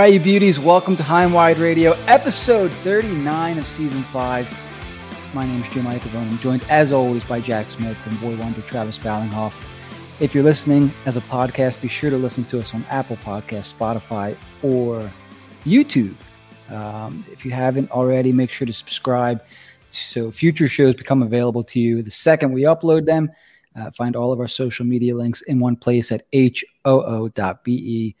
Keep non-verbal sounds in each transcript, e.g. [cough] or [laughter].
Right, you beauties, welcome to High and Wide Radio, episode 39 of season five. My name is Jim Eichelborn. I'm joined, as always, by Jack Smith and Boy Wonder Travis Ballinghoff. If you're listening as a podcast, be sure to listen to us on Apple Podcasts, Spotify, or YouTube. Um, if you haven't already, make sure to subscribe so future shows become available to you the second we upload them. Uh, find all of our social media links in one place at hoo.be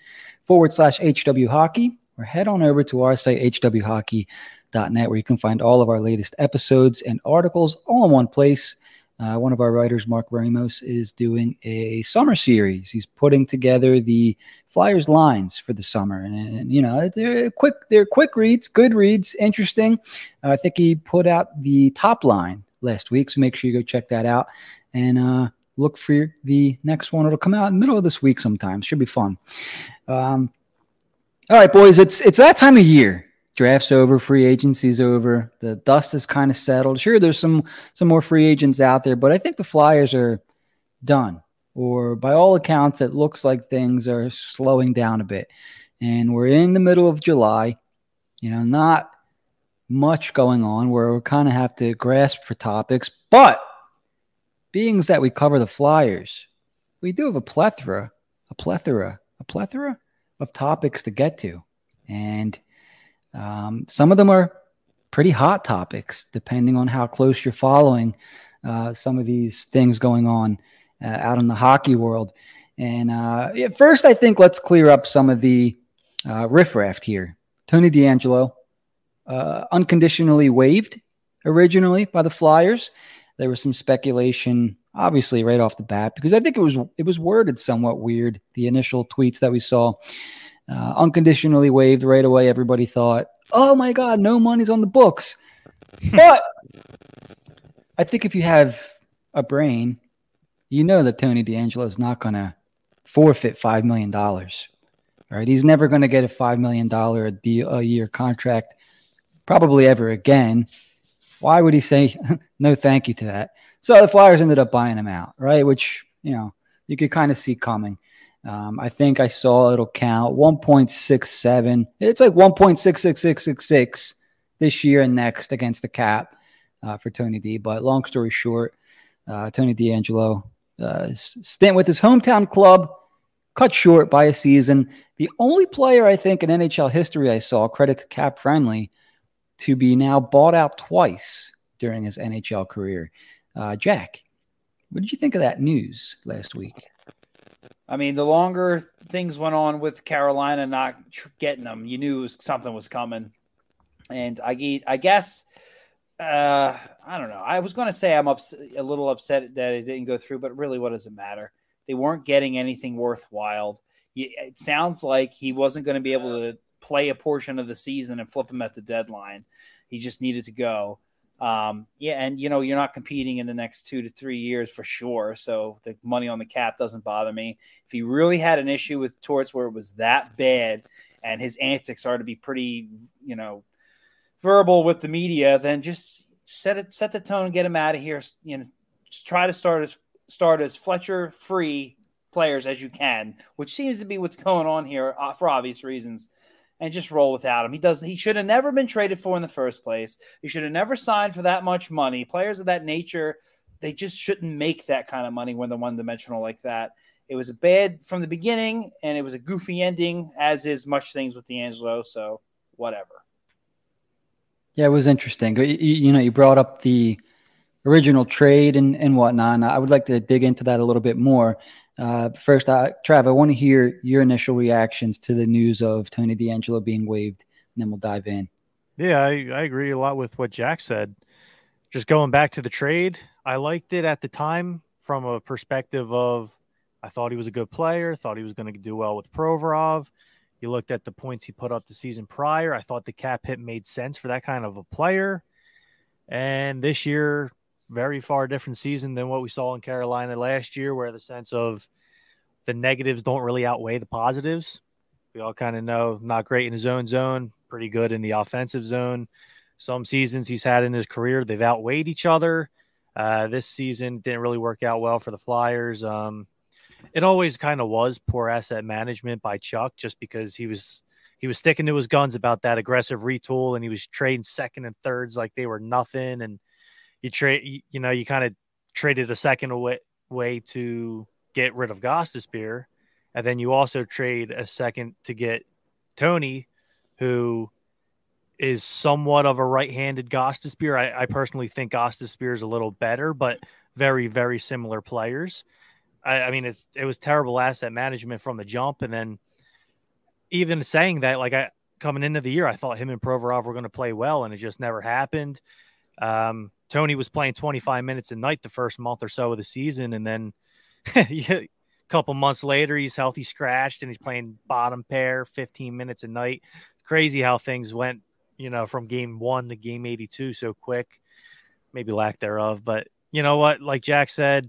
forward slash HW Hockey, or head on over to our site, hwhockey.net, where you can find all of our latest episodes and articles all in one place. Uh, one of our writers, Mark Ramos, is doing a summer series. He's putting together the Flyers lines for the summer, and, and you know they're quick. They're quick reads, good reads, interesting. Uh, I think he put out the top line last week, so make sure you go check that out. And uh, look for the next one. It'll come out in the middle of this week sometime. Should be fun. Um, all right, boys, it's it's that time of year. Draft's over, free agency's over. The dust is kind of settled. Sure, there's some some more free agents out there, but I think the Flyers are done. Or by all accounts, it looks like things are slowing down a bit. And we're in the middle of July. You know, not much going on where we kind of have to grasp for topics, but being that we cover the Flyers, we do have a plethora, a plethora, a plethora of topics to get to. And um, some of them are pretty hot topics, depending on how close you're following uh, some of these things going on uh, out in the hockey world. And uh, first, I think let's clear up some of the uh, riffraff here. Tony DeAngelo, uh, unconditionally waived originally by the Flyers there was some speculation, obviously right off the bat, because I think it was it was worded somewhat weird. The initial tweets that we saw, uh, unconditionally waived right away. Everybody thought, "Oh my God, no money's on the books." [laughs] but I think if you have a brain, you know that Tony DeAngelo is not going to forfeit five million dollars. Right? He's never going to get a five million dollar a deal a year contract, probably ever again. Why would he say [laughs] no thank you to that? So the Flyers ended up buying him out, right? Which, you know, you could kind of see coming. Um, I think I saw it'll count 1.67. It's like 1.66666 this year and next against the cap uh, for Tony D. But long story short, uh, Tony DeAngelo uh, stint with his hometown club cut short by a season. The only player I think in NHL history I saw, credit to Cap Friendly, to be now bought out twice during his NHL career. Uh, Jack, what did you think of that news last week? I mean, the longer things went on with Carolina not getting them, you knew something was coming. And I, I guess, uh, I don't know. I was going to say I'm ups- a little upset that it didn't go through, but really, what does it matter? They weren't getting anything worthwhile. It sounds like he wasn't going to be able to play a portion of the season and flip him at the deadline. He just needed to go. Um, yeah, and you know you're not competing in the next two to three years for sure. So the money on the cap doesn't bother me. If he really had an issue with Torts where it was that bad, and his antics are to be pretty, you know, verbal with the media, then just set it, set the tone, get him out of here. You know, try to start as start as Fletcher free players as you can, which seems to be what's going on here uh, for obvious reasons and just roll without him. He does. He should have never been traded for in the first place. He should have never signed for that much money. Players of that nature, they just shouldn't make that kind of money when they're one dimensional like that. It was a bad from the beginning, and it was a goofy ending, as is much things with DeAngelo. So whatever. Yeah, it was interesting. You, you know, you brought up the original trade and, and whatnot. And I would like to dig into that a little bit more. Uh, first, Trav, I want to hear your initial reactions to the news of Tony DeAngelo being waived, and then we'll dive in. Yeah, I, I agree a lot with what Jack said. Just going back to the trade, I liked it at the time from a perspective of I thought he was a good player, thought he was going to do well with Provorov. You looked at the points he put up the season prior. I thought the cap hit made sense for that kind of a player. And this year, very far different season than what we saw in Carolina last year, where the sense of the negatives don't really outweigh the positives. We all kind of know not great in his own zone, pretty good in the offensive zone. Some seasons he's had in his career, they've outweighed each other. Uh, this season didn't really work out well for the Flyers. Um, it always kind of was poor asset management by Chuck, just because he was he was sticking to his guns about that aggressive retool, and he was trading second and thirds like they were nothing. And you trade, you know, you kind of traded a second away way to get rid of Gostisbehere, and then you also trade a second to get Tony, who is somewhat of a right-handed Gostisbehere. I, I personally think Gostisbehere is a little better, but very, very similar players. I, I mean, it's it was terrible asset management from the jump, and then even saying that, like I coming into the year, I thought him and Provorov were going to play well, and it just never happened. Um, Tony was playing 25 minutes a night the first month or so of the season, and then [laughs] a couple months later, he's healthy scratched and he's playing bottom pair, 15 minutes a night. Crazy how things went, you know, from game one to game 82 so quick, maybe lack thereof. But you know what? Like Jack said,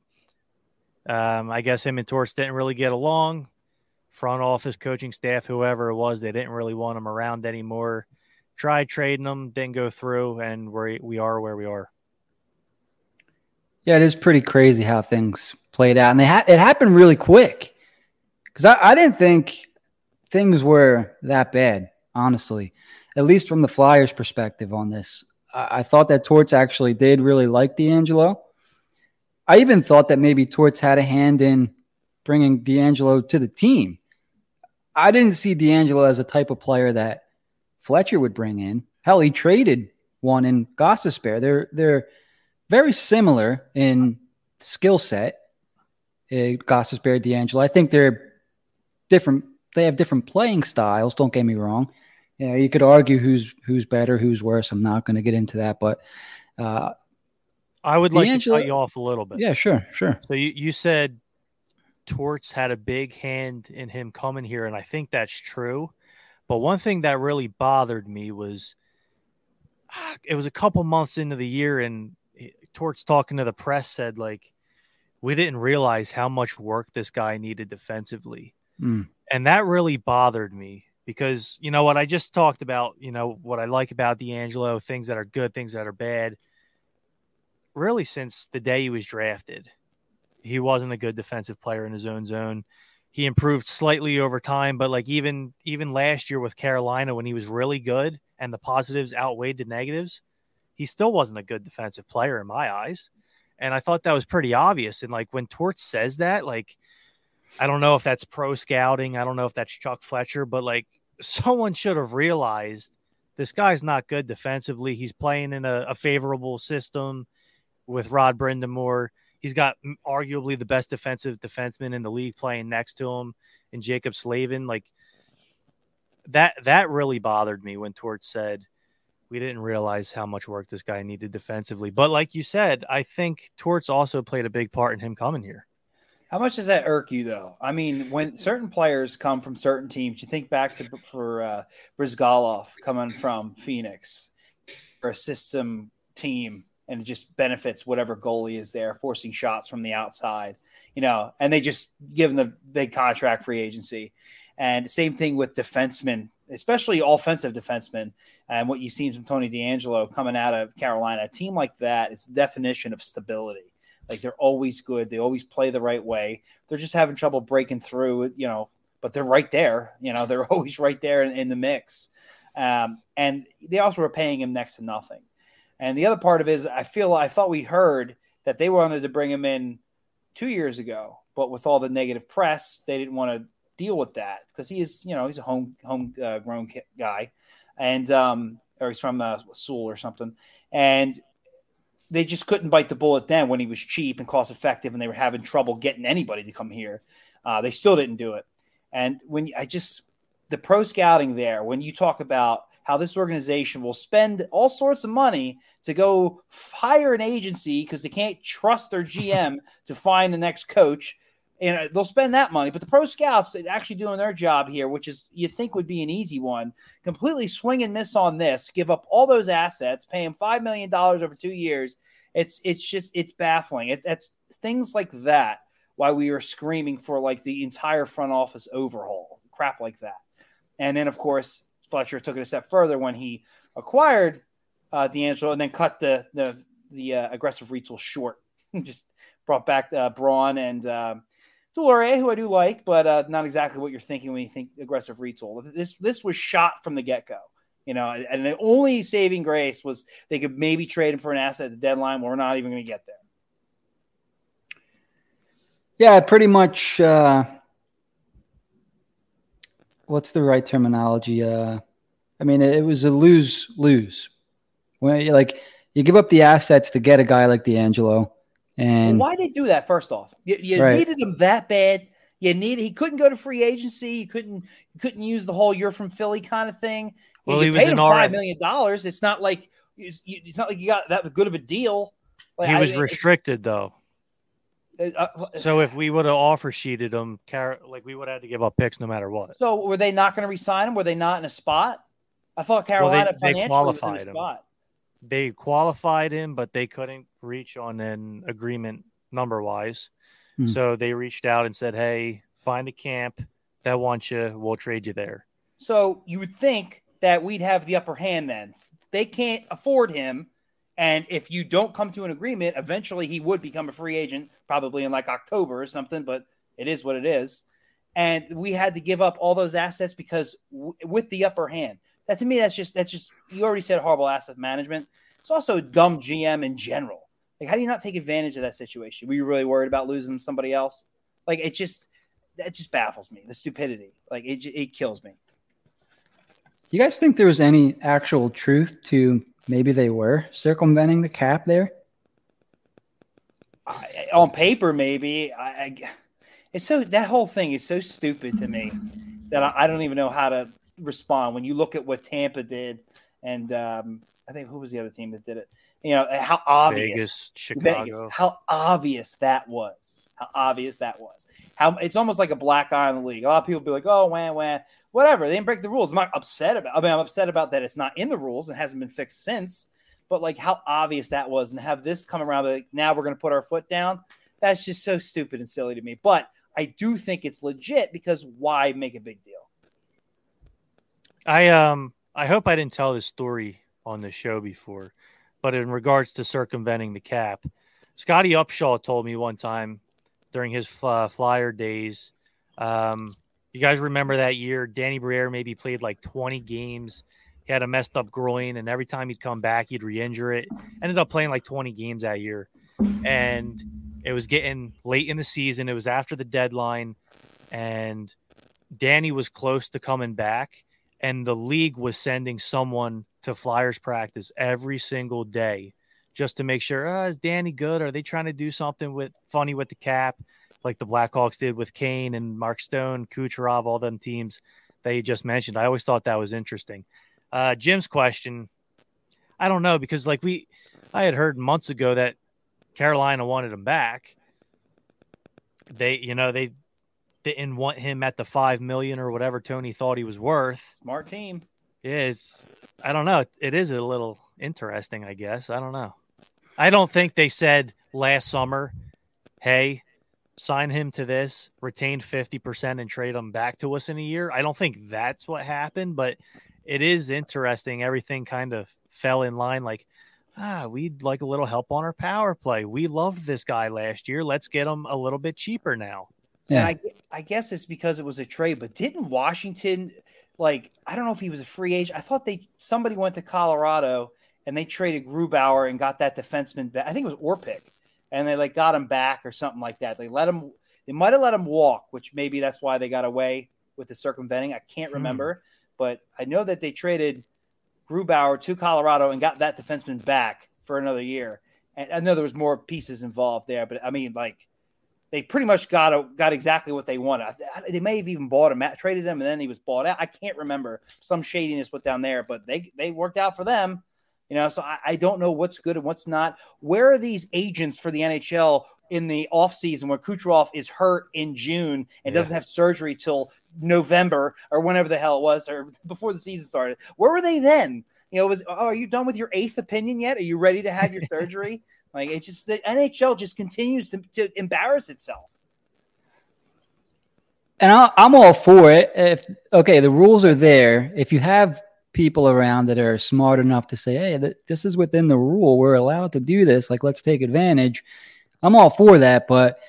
um, I guess him and Torts didn't really get along. Front office, coaching staff, whoever it was, they didn't really want him around anymore. Tried trading him, didn't go through, and we we are where we are. Yeah, it is pretty crazy how things played out, and they ha- it happened really quick. Because I, I didn't think things were that bad, honestly, at least from the Flyers' perspective on this. I, I thought that Torts actually did really like DeAngelo. I even thought that maybe Torts had a hand in bringing DeAngelo to the team. I didn't see DeAngelo as a type of player that Fletcher would bring in. Hell, he traded one in Gostisbehere. They're they're very similar in skill set. Uh, Gostisbehere, DeAngelo. I think they're different. They have different playing styles. Don't get me wrong. You know, you could argue who's who's better, who's worse. I'm not going to get into that, but uh, I would like to cut you off a little bit. Yeah, sure, sure. So you, you said Torts had a big hand in him coming here, and I think that's true. But one thing that really bothered me was it was a couple months into the year, and Torts talking to the press said like we didn't realize how much work this guy needed defensively. Mm. And that really bothered me because you know what I just talked about, you know, what I like about DeAngelo, things that are good, things that are bad. Really since the day he was drafted, he wasn't a good defensive player in his own zone. He improved slightly over time, but like even even last year with Carolina when he was really good and the positives outweighed the negatives, he still wasn't a good defensive player in my eyes. And I thought that was pretty obvious. And like when Torts says that, like, I don't know if that's pro scouting. I don't know if that's Chuck Fletcher, but like [laughs] someone should have realized this guy's not good defensively. He's playing in a, a favorable system with Rod Brind'Amour. He's got arguably the best defensive defenseman in the league playing next to him and Jaccob Slavin. Like that, that really bothered me when Torts said, we didn't realize how much work this guy needed defensively. But like you said, I think Torts also played a big part in him coming here. How much does that irk you, though? I mean, when certain players come from certain teams, you think back to for uh, Bryzgalov coming from Phoenix or a system team, and it just benefits whatever goalie is there, forcing shots from the outside, you know, and they just give them the big contract free agency. And same thing with defensemen especially offensive defensemen, and what you've seen from Tony DeAngelo coming out of Carolina. A team like that is the definition of stability. Like they're always good, they always play the right way. They're just having trouble breaking through, you know, but they're right there. You know, they're [laughs] always right there in, in the mix. Um, and they also were paying him next to nothing. And the other part of it is, I feel I thought we heard that they wanted to bring him in two years ago, but with all the negative press, they didn't want to deal with that because he is, you know, he's a home home uh, grown guy, and um, or he's from uh, Sewell or something, and they just couldn't bite the bullet then when he was cheap and cost effective, and they were having trouble getting anybody to come here. Uh, they still didn't do it, and when I just the pro scouting there, when you talk about how this organization will spend all sorts of money to go hire an agency because they can't trust their GM [laughs] to find the next coach and uh, they'll spend that money. But the pro scouts actually doing their job here, which is you think would be an easy one, completely swing and miss on this, give up all those assets, pay him five million dollars over two years. It's it's just it's baffling. It, it's things like that why we are screaming for like the entire front office overhaul, crap like that. And then of course Fletcher took it a step further when he acquired uh, DeAngelo and then cut the the the uh, aggressive retool short. [laughs] just brought back uh, Braun and. Uh, Deslauriers, who I do like, but uh, not exactly what you're thinking when you think aggressive retool. This this was shot from the get go. You know, and the only saving grace was they could maybe trade him for an asset at the deadline. We're not even going to get there. Yeah, pretty much. Uh, what's the right terminology? Uh, I mean, it, was a lose lose. When like you give up the assets to get a guy like DeAngelo, and why did do that? First off, you, you right. needed him that bad. You needed he couldn't go to free agency. You couldn't you couldn't use the whole "you're from Philly" kind of thing. Well, you he was paid him five million dollars. It's not like it's, it's, not like you got that good of a deal. Like, he was I, restricted though. Uh, uh so if we would have offer sheeted him, like we would have had to give up picks no matter what. So were they not going to resign him? Were they not in a spot? I thought Carolina well, they, financially they was in a spot. Him. They qualified him, but they couldn't reach on an agreement number wise. Hmm. So they reached out and said, "Hey, find a camp that wants you. We'll trade you there." So you would think that we'd have the upper hand then. They can't afford him and if you don't come to an agreement, eventually he would become a free agent, probably in like October or something, but it is what it is. And we had to give up all those assets because w- with the upper hand. That to me, that's just, that's just, you already said horrible asset management. It's also a dumb GM in general. Like, how do you not take advantage of that situation? Were you really worried about losing somebody else? Like, it just, that just baffles me. The stupidity, like, it, it kills me. You guys think there was any actual truth to maybe they were circumventing the cap there. I, on paper, maybe. I, I, it's so that whole thing is so stupid to me that I, I, don't even know how to respond. When you look at what Tampa did, and um, I think who was the other team that did it? You know how obvious Vegas, Chicago, Vegas, how obvious that was. How obvious that was. How it's almost like a black eye in the league. A lot of people be like, "Oh, wah wah," whatever. They didn't break the rules. I'm not upset about. I mean, I'm upset about that. It's not in the rules and hasn't been fixed since. But like how obvious that was, and have this come around. Like now we're going to put our foot down. That's just so stupid and silly to me. But I do think it's legit because why make a big deal? I um I hope I didn't tell this story on the show before, but in regards to circumventing the cap, Scottie Upshall told me one time during his uh, flyer days. Um, you guys remember that year? Danny Briere maybe played like 20 games. He had a messed up groin, and every time he'd come back, he'd re-injure it. Ended up playing like 20 games that year, and it was getting late in the season. It was after the deadline, and Danny was close to coming back, and the league was sending someone to Flyers practice every single day just to make sure, oh, is Danny good? Are they trying to do something with funny with the cap? like the Blackhawks did with Kane and Mark Stone, Kucherov, all them teams that you just mentioned. I always thought that was interesting. Uh, Jim's question, I don't know because like we, I had heard months ago that Carolina wanted him back. They, you know, they didn't want him at the five million or whatever Tony thought he was worth. Smart team. It's, I don't know. It is a little interesting, I guess. I don't know. I don't think they said last summer, hey, sign him to this, retain 50% and trade him back to us in a year. I don't think that's what happened, but it is interesting. Everything kind of fell in line like, ah, we'd like a little help on our power play. We loved this guy last year. Let's get him a little bit cheaper now. Yeah. I, I guess it's because it was a trade, but didn't Washington like I don't know if he was a free agent. I thought they somebody went to Colorado and they traded Grubauer and got that defenseman back. I think it was Orpik and they like got him back or something like that. They let him. They might have let him walk, which maybe that's why they got away with the circumventing. I can't hmm. remember, hmm. but I know that they traded Grubauer to Colorado and got that defenseman back for another year. And I know there was more pieces involved there, but I mean, like they pretty much got a, got exactly what they wanted. They may have even bought him, traded him, and then he was bought out. I can't remember some shadiness went down there, but they they worked out for them. You know, so I, I don't know what's good and what's not. Where are these agents for the NHL in the offseason where Kucherov is hurt in June and yeah. doesn't have surgery till November or whenever the hell it was or [laughs] before the season started? Where were they then? You know, was oh, are you done with your eighth opinion yet? Are you ready to have your [laughs] surgery? like it just the NHL just continues to, to embarrass itself. And i I'm all for it. If okay, the rules are there. If you have people around that are smart enough to say, hey, th- this is within the rule. We're allowed to do this. Like, let's take advantage. I'm all for that. But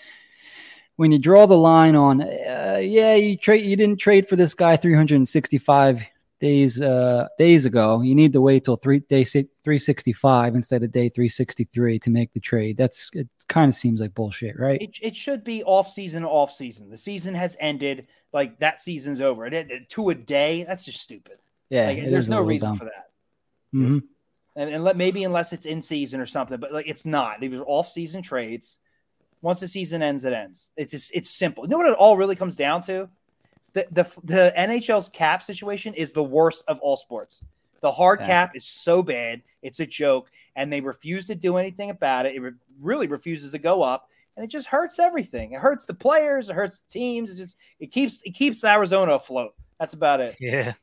when you draw the line on, uh, yeah, you trade, you didn't trade for this guy 365 days uh, days ago. You need to wait till three day 365 instead of day 363 to make the trade. That's it. Kind of seems like bullshit, right? It, it should be off season, off season. The season has ended. Like that season's over. It, it, to a day, that's just stupid. Yeah, like, there's no reason dumb. for that. Mm-hmm. And, and let, maybe unless it's in season or something, but like it's not. These are off season trades. Once the season ends, it ends. It's just it's simple. You know what it all really comes down to? The the the NHL's cap situation is the worst of all sports. The hard yeah. cap is so bad, it's a joke, and they refuse to do anything about it. It re- really refuses to go up, and it just hurts everything. It hurts the players, it hurts the teams. It just it keeps it keeps Arizona afloat. That's about it. [laughs] Yeah.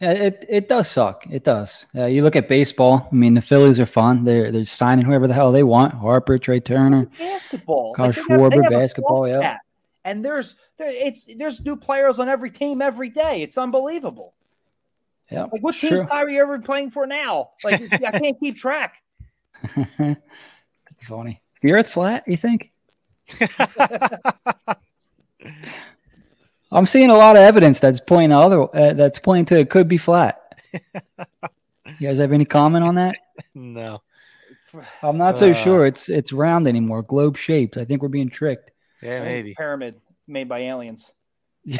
Yeah, it, it does suck. It does. Uh, you look at baseball. I mean, the Phillies are fun. They're they're signing whoever the hell they want. Harper, Trea Turner, basketball, Kyle like Schwarber, basketball. Yeah, and there's there it's there's new players on every team every day. It's unbelievable. Yeah, like what team's true. Kyrie ever playing for now? Like [laughs] I can't keep track. [laughs] That's funny. Is the Earth flat? You think? [laughs] I'm seeing a lot of evidence that's pointing other uh, that's pointing to it could be flat. you guys have any comment on that? No. I'm not so uh, sure it's it's round anymore, globe shaped. I think we're being tricked. Yeah, maybe. Pyramid made by aliens. [laughs]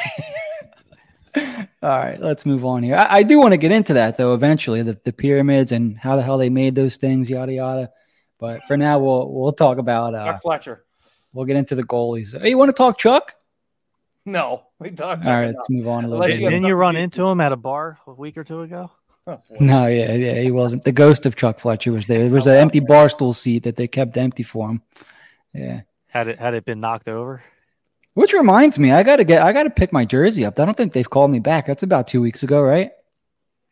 All right, let's move on here. I, I do want to get into that though eventually, the, the pyramids and how the hell they made those things, yada yada. But for now, we'll we'll talk about uh, Chuck Fletcher. We'll get into the goalies. Hey, you want to talk Chuck? No, we talked. All right, let's move on a little bit. Didn't you run into him at a bar a week or two ago? Oh, no, yeah, yeah, he wasn't. The ghost of Chuck Fletcher was there. There was an empty bar stool seat that they kept empty for him. Yeah. Had it had it been knocked over? Which reminds me, I gotta get I gotta pick my jersey up. I don't think they've called me back. That's about two weeks ago, right?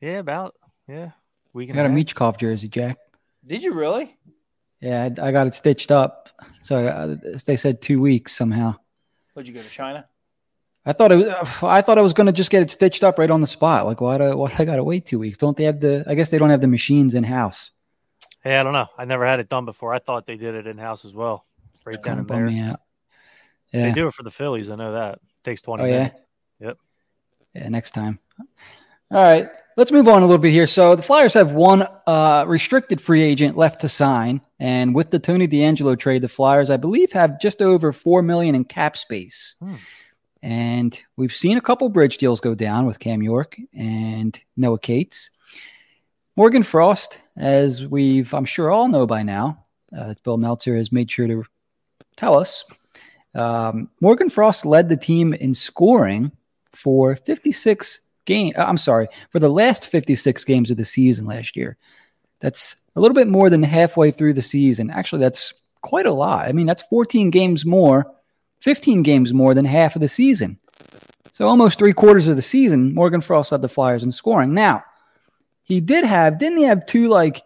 Yeah, about yeah. We I got a Michkov jersey, Jack. Did you really? Yeah, I, I got it stitched up. So uh, they said two weeks somehow. Would you go to China? I thought it was. I thought I was going to just get it stitched up right on the spot. Like, why? Do, why I got to wait two weeks? Don't they have the? I guess they don't have the machines in house. Hey, I don't know. I never had it done before. I thought they did it in house as well. Right down there. Me out. Yeah. They do it for the Phillies. I know that. It takes twenty oh, minutes. Yeah? Yep. Yeah. Next time. All right. Let's move on a little bit here. So the Flyers have one uh, restricted free agent left to sign, and with the Tony DeAngelo trade, the Flyers, I believe, have just over four million in cap space. Hmm. And we've seen a couple bridge deals go down with Cam York and Noah Cates. Morgan Frost, as we've, I'm sure, all know by now, uh, Bill Meltzer has made sure to tell us. Um, Morgan Frost led the team in scoring for 56 game. Uh, I'm sorry, for the last 56 games of the season last year. That's a little bit more than halfway through the season. Actually, that's quite a lot. I mean, that's 14 games more 15 games more than half of the season. So almost three quarters of the season, Morgan Frost led the Flyers in scoring. Now, he did have, didn't he have two like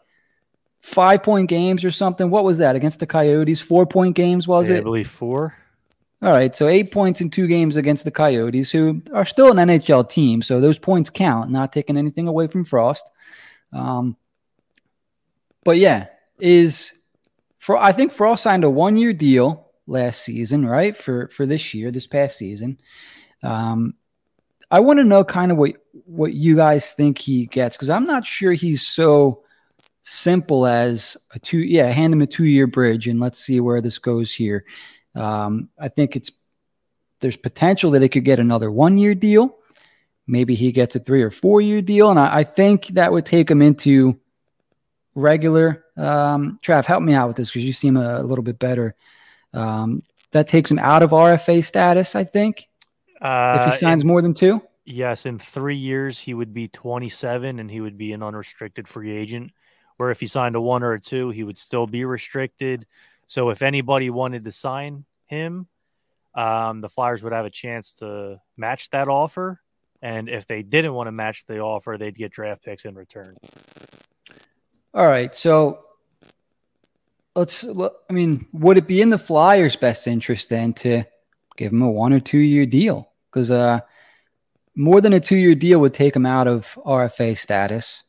five point games or something? What was that against the Coyotes? Four point games, was yeah, it? I believe four. All right, so eight points in two games against the Coyotes, who are still an NHL team, so those points count. Not taking anything away from Frost, um, but yeah, is for I think Frost signed a one year deal last season, right? For for this year, this past season. Um, I want to know kind of what what you guys think he gets because I'm not sure he's so simple as a two. Yeah, hand him a two year bridge and let's see where this goes here. Um, I think it's there's potential that it could get another one year deal. Maybe he gets a three or four year deal, and I, I think that would take him into regular. Um, Trav, help me out with this because you seem a, a little bit better um, that takes him out of RFA status, I think. Uh, if he uh, signs in, more than two. Yes, in three years he would be 27 and he would be an unrestricted free agent. Where if he signed a one or a two, he would still be restricted. So if anybody wanted to sign him, um, the Flyers would have a chance to match that offer. And if they didn't want to match the offer, they'd get draft picks in return. All right. So let's i mean would it be in the flyers best interest then to give him a one or two year deal because uh more than a two year deal would take him out of rfa status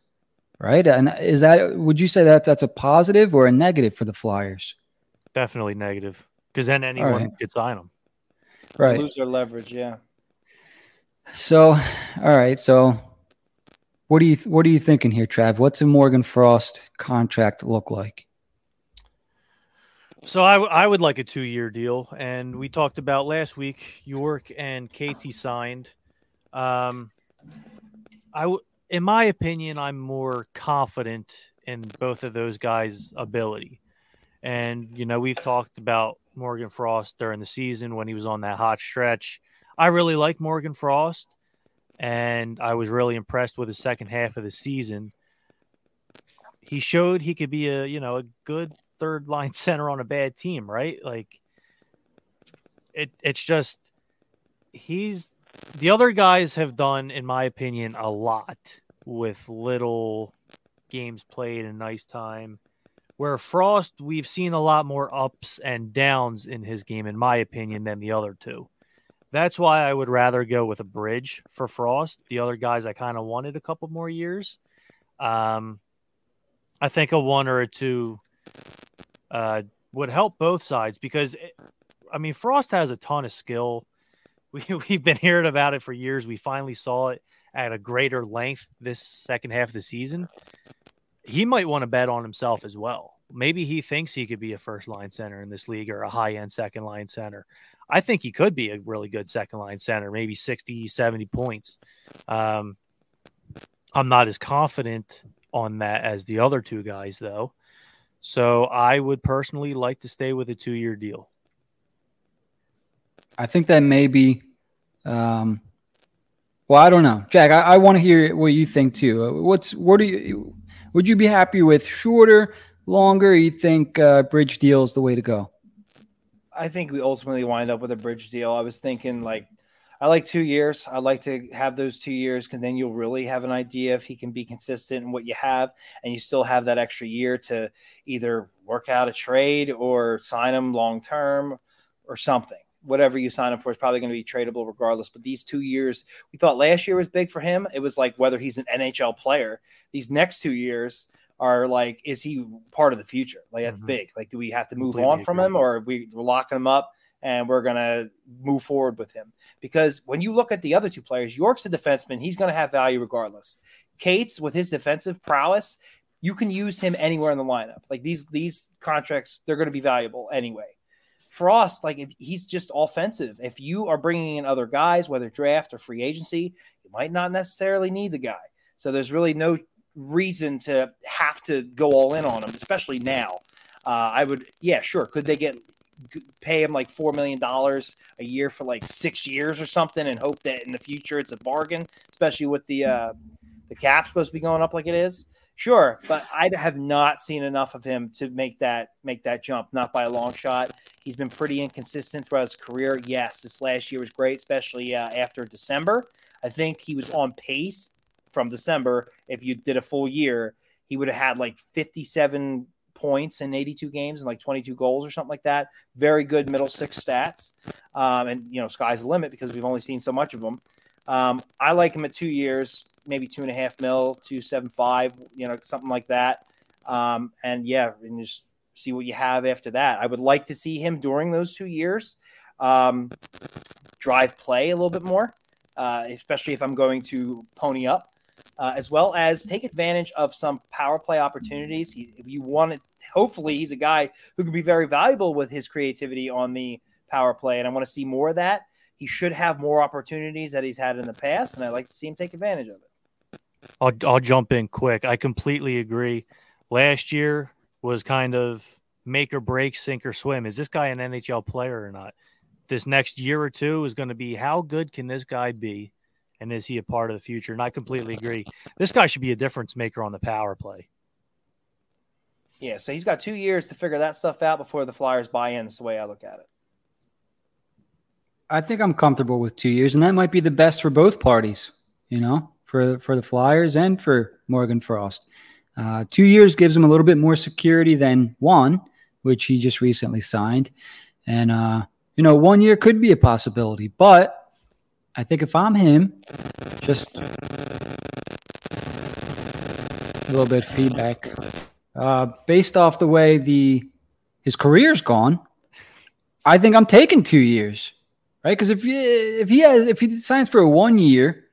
right and is that would you say that that's a positive or a negative for the flyers definitely negative because then anyone right. could sign them. Right. Lose their leverage, yeah. So, all right. So, what do you what are you thinking here, Trav? What's a Morgan Frost contract look like? So I, w- I would like a two year deal, and we talked about last week. York and Cates signed. Um, I, w- in my opinion, I'm more confident in both of those guys' ability. And you know, we've talked about Morgan Frost during the season when he was on that hot stretch. I really like Morgan Frost, and I was really impressed with the second half of the season. He showed he could be a you know a good third line [laughs] center on a bad team, right? Like it it's just he's the other guys have done, in my opinion, a lot with little games played and nice time. Where Frost, we've seen a lot more ups and downs in his game, in my opinion, than the other two. That's why I would rather go with a bridge for Frost. The other guys, I kind of wanted a couple more years. Um, I think a one or a two uh, would help both sides because, it, I mean, Frost has a ton of skill. We, [laughs] we've been hearing about it for years. We finally saw it at a greater length this second half of the season. He might want to bet on himself as well. Maybe he thinks he could be a first line center in this league or a high end second line center. I think he could be a really good second line center, maybe 60, 70 points. Um, I'm not as confident on that as the other two guys, though. So I would personally like to stay with a two year deal. I think that may be. Um, well, I don't know, Jack. I, I want to hear what you think too. What's what do you? Would you be happy with shorter, longer? you think uh, bridge deal is the way to go? I think we ultimately wind up with a bridge deal. I was thinking like I like two years. I like to have those two years because then you'll really have an idea if he can be consistent in what you have, and you still have that extra year to either work out a trade or sign him long term or something. Whatever you sign him for is probably going to be tradable regardless. But these two years, we thought last year was big for him. It was like whether he's an NHL player. These next two years are like, is he part of the future? Like that's mm-hmm. big. Like, do we have to move Completely on from agree. him, or we, we're locking him up? and we're going to move forward with him. Because when you look at the other two players, York's a defenseman. He's going to have value regardless. Cates, with his defensive prowess, you can use him anywhere in the lineup. Like these these contracts, they're going to be valuable anyway. Frost, like if he's just offensive. If you are bringing in other guys, whether draft or free agency, you might not necessarily need the guy. So there's really no reason to have to go all in on him, especially now. Uh, I would, yeah, sure. Could they get pay him like four million dollars a year for like six years or something, and hope that in the future it's a bargain, especially with the uh, the cap supposed to be going up like it is. Sure, but I have not seen enough of him to make that make that jump. Not by a long shot. He's been pretty inconsistent throughout his career. Yes, this last year was great, especially uh, after December. I think he was on pace from December. If you did a full year, he would have had like 57 points in 82 games and like 22 goals or something like that. Very good middle six stats. Um, and, you know, sky's the limit because we've only seen so much of them. Um, I like him at two years, maybe two and a half mil, two seven five, you know, something like that. Um, and yeah, and just see what you have after that. I would like to see him during those two years um, drive play a little bit more, uh, especially if I'm going to pony up uh, as well as take advantage of some power play opportunities. He, if you want it, hopefully, he's a guy who could be very valuable with his creativity on the power play, and I want to see more of that. He should have more opportunities that he's had in the past, and I'd like to see him take advantage of it. I'll, I'll jump in quick. I completely agree. Last year was kind of make or break, sink or swim. Is this guy an NHL player or not? This next year or two is going to be how good can this guy be? and is he a part of the future? And I completely agree. This guy should be a difference maker on the power play. Yeah, so he's got two years to figure that stuff out before the Flyers buy in. That's the way I look at it. I think I'm comfortable with two years, and that might be the best for both parties. You know, for for the Flyers and for Morgan Frost. Uh, two years gives him a little bit more security than one, which he just recently signed, and uh, you know, one year could be a possibility, but I think if I'm him, just a little bit of feedback. Uh, based off the way the his career's gone, I think I'm taking two years, right? Because if if he has if he signs for a one year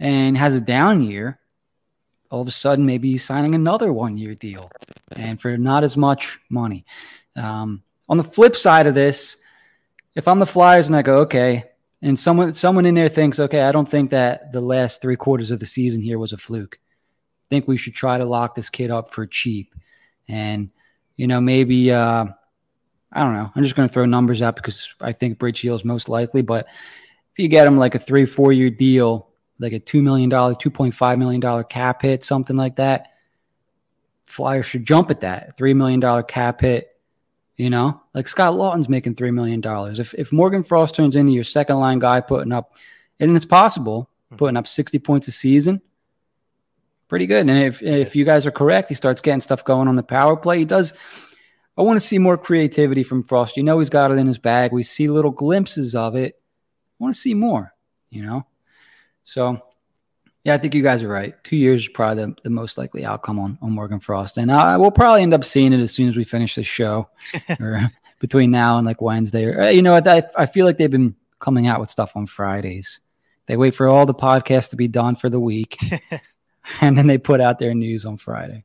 and has a down year, all of a sudden maybe signing another one year deal and for not as much money. Um, on the flip side of this, if I'm the Flyers and I go, okay, and someone someone in there thinks, okay, I don't think that the last three quarters of the season here was a fluke. I think we should try to lock this kid up for cheap. And, you know, maybe uh, I don't know. I'm just going to throw numbers out because I think Bridge Hill is most likely. But if you get him like a three, four year deal, like a $2 million, $2.5 million cap hit, something like that, Flyers should jump at that. $3 million cap hit, you know, like Scott Laughton's making $3 million. If, if Morgan Frost turns into your second line guy putting up, and it's possible, hmm. putting up 60 points a season, pretty good. And if, if you guys are correct, he starts getting stuff going on the power play. He does I want to see more creativity from Frost. You know, he's got it in his bag. We see little glimpses of it. I want to see more, you know? So, yeah, I think you guys are right. Two years is probably the, the most likely outcome on, on Morgan Frost. And I will probably end up seeing it as soon as we finish this show [laughs] or between now and like Wednesday. Or, uh, you know, I, I feel like they've been coming out with stuff on Fridays. They wait for all the podcasts to be done for the week. [laughs] and then they put out their news on Friday.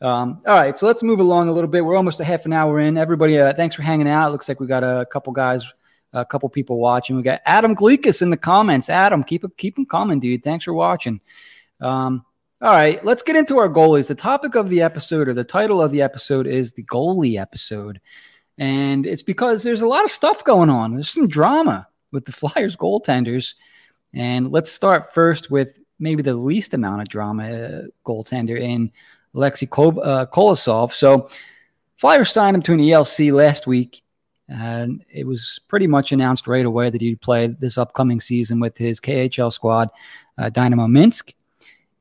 Um, all right, so let's move along a little bit. We're almost a half an hour in. Everybody, uh, thanks for hanging out. It looks like we got a couple guys, a couple people watching. We got Adam Gleekus in the comments. Adam, keep keep them coming, dude. Thanks for watching. Um, all right, let's get into our goalies. The topic of the episode, or the title of the episode, is the goalie episode, and it's because there's a lot of stuff going on. There's some drama with the [laughs] Flyers goaltenders, and let's start first with maybe the least amount of drama uh, goaltender in Alexei uh, Kolosov. So Flyers signed him to an ELC last week, and it was pretty much announced right away that he'd play this upcoming season with his KHL squad, uh, Dynamo Minsk.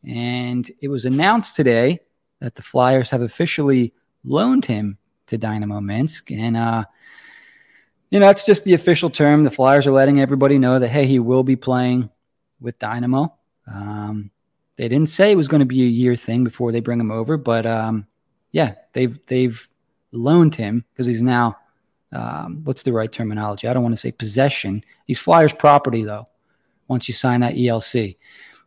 And it was announced today that the Flyers have officially loaned him to Dynamo Minsk. And, uh, you know, that's just the official term. The Flyers are letting everybody know that, hey, he will be playing with Dynamo. Um, they didn't say it was going to be a year thing before they bring him over, but um, yeah, they've they've loaned him because he's now um, what's the right terminology? I don't want to say possession. He's Flyers property though. Once you sign that ELC,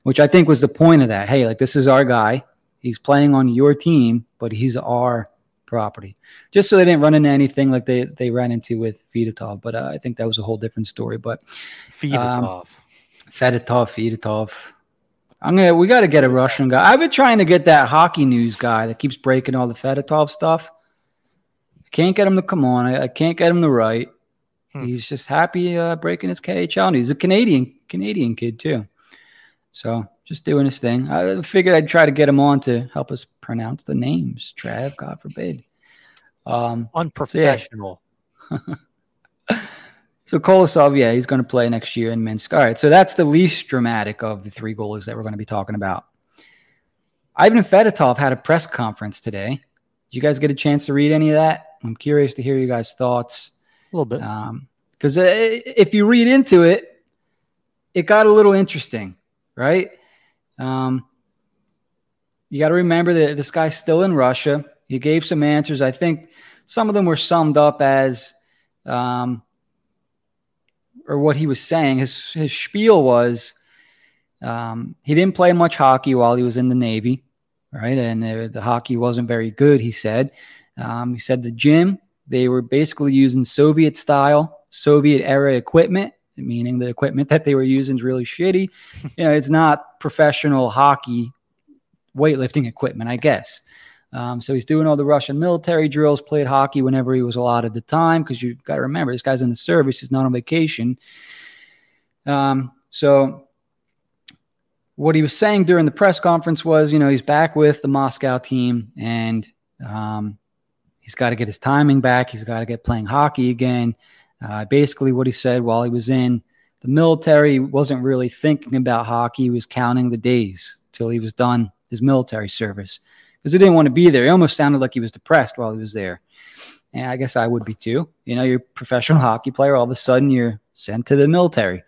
which I think was the point of that. Hey, like this is our guy. He's playing on your team, but he's our property. Just so they didn't run into anything like they they ran into with Fedotov. But uh, I think that was a whole different story. But Fedotov, um, Fedotov, Fedotov. I'm gonna. We got to get a Russian guy. I've been trying to get that hockey news guy that keeps breaking all the Fedotov stuff. Can't get him to come on. I, I can't get him to write. Hmm. He's just happy uh, breaking his KHL. And he's a Canadian Canadian kid too. So just doing his thing. I figured I'd try to get him on to help us pronounce the names. Trav, God forbid. Um, Unprofessional. So yeah. [laughs] So Kolosov, yeah, he's going to play next year in Minsk. All right, so that's the least dramatic of the three goalies that we're going to be talking about. Ivan Fedotov had a press conference today. Did you guys get a chance to read any of that? I'm curious to hear you guys' thoughts. A little bit. Because um, uh, if you read into it, it got a little interesting, right? Um, you got to remember that this guy's still in Russia. He gave some answers. I think some of them were summed up as um, or what he was saying, his his spiel was um, he didn't play much hockey while he was in the Navy, right? And the, the hockey wasn't very good. He said. Um, he said the gym they were basically using Soviet style, Soviet era equipment, meaning the equipment that they were using is really shitty. you know, it's not professional hockey weightlifting equipment, I guess. Um, so he's doing all the Russian military drills, played hockey whenever he was allotted the time, because you got to remember, this guy's in the service, he's not on vacation. Um, so what he was saying during the press conference was, you know, he's back with the Moscow team and um, he's got to get his timing back. He's got to get playing hockey again. Uh, basically, what he said while he was in the military, wasn't really thinking about hockey. He was counting the days till he was done his military service because he didn't want to be there. He almost sounded like he was depressed while he was there. And I guess I would be too. You know, you're a professional [laughs] hockey player. All of a sudden, you're sent to the military.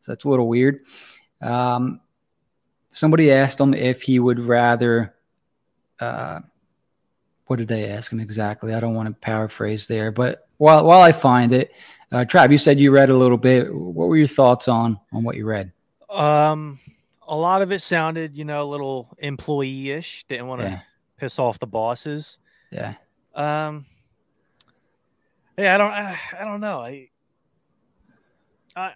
So that's a little weird. Um, somebody asked him if he would rather uh, what did they ask him exactly? I don't want to paraphrase there, but while while I find it, uh, Trav, you said you read a little bit. What were your thoughts on on what you read? Um, a lot of it sounded, you know, a little employee-ish. Didn't want to Yeah. piss off the bosses. Yeah, Um, yeah, I don't, I, I don't know. I, I,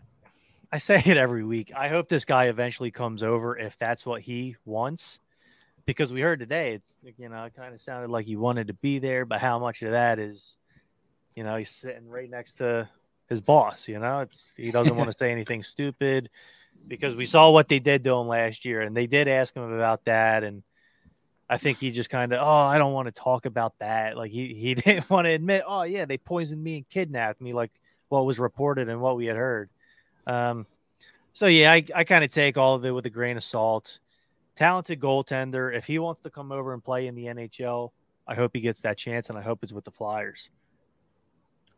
I say it every week. I hope this guy eventually comes over if that's what he wants, because we heard today, it's you know, it kind of sounded like he wanted to be there, but how much of that is, you know, he's sitting right next to his boss. You know, it's he doesn't want to say anything [laughs] stupid, because we saw what they did to him last year, and they did ask him about that, and I think he just kind of, oh, I don't want to talk about that. Like he he [laughs] didn't want to admit, oh yeah, they poisoned me and kidnapped me, like what was reported and what we had heard. Um, so yeah, I, I kind of take all of it with a grain of salt. Talented goaltender. If he wants to come over and play in the NHL, I hope he gets that chance, and I hope it's with the Flyers.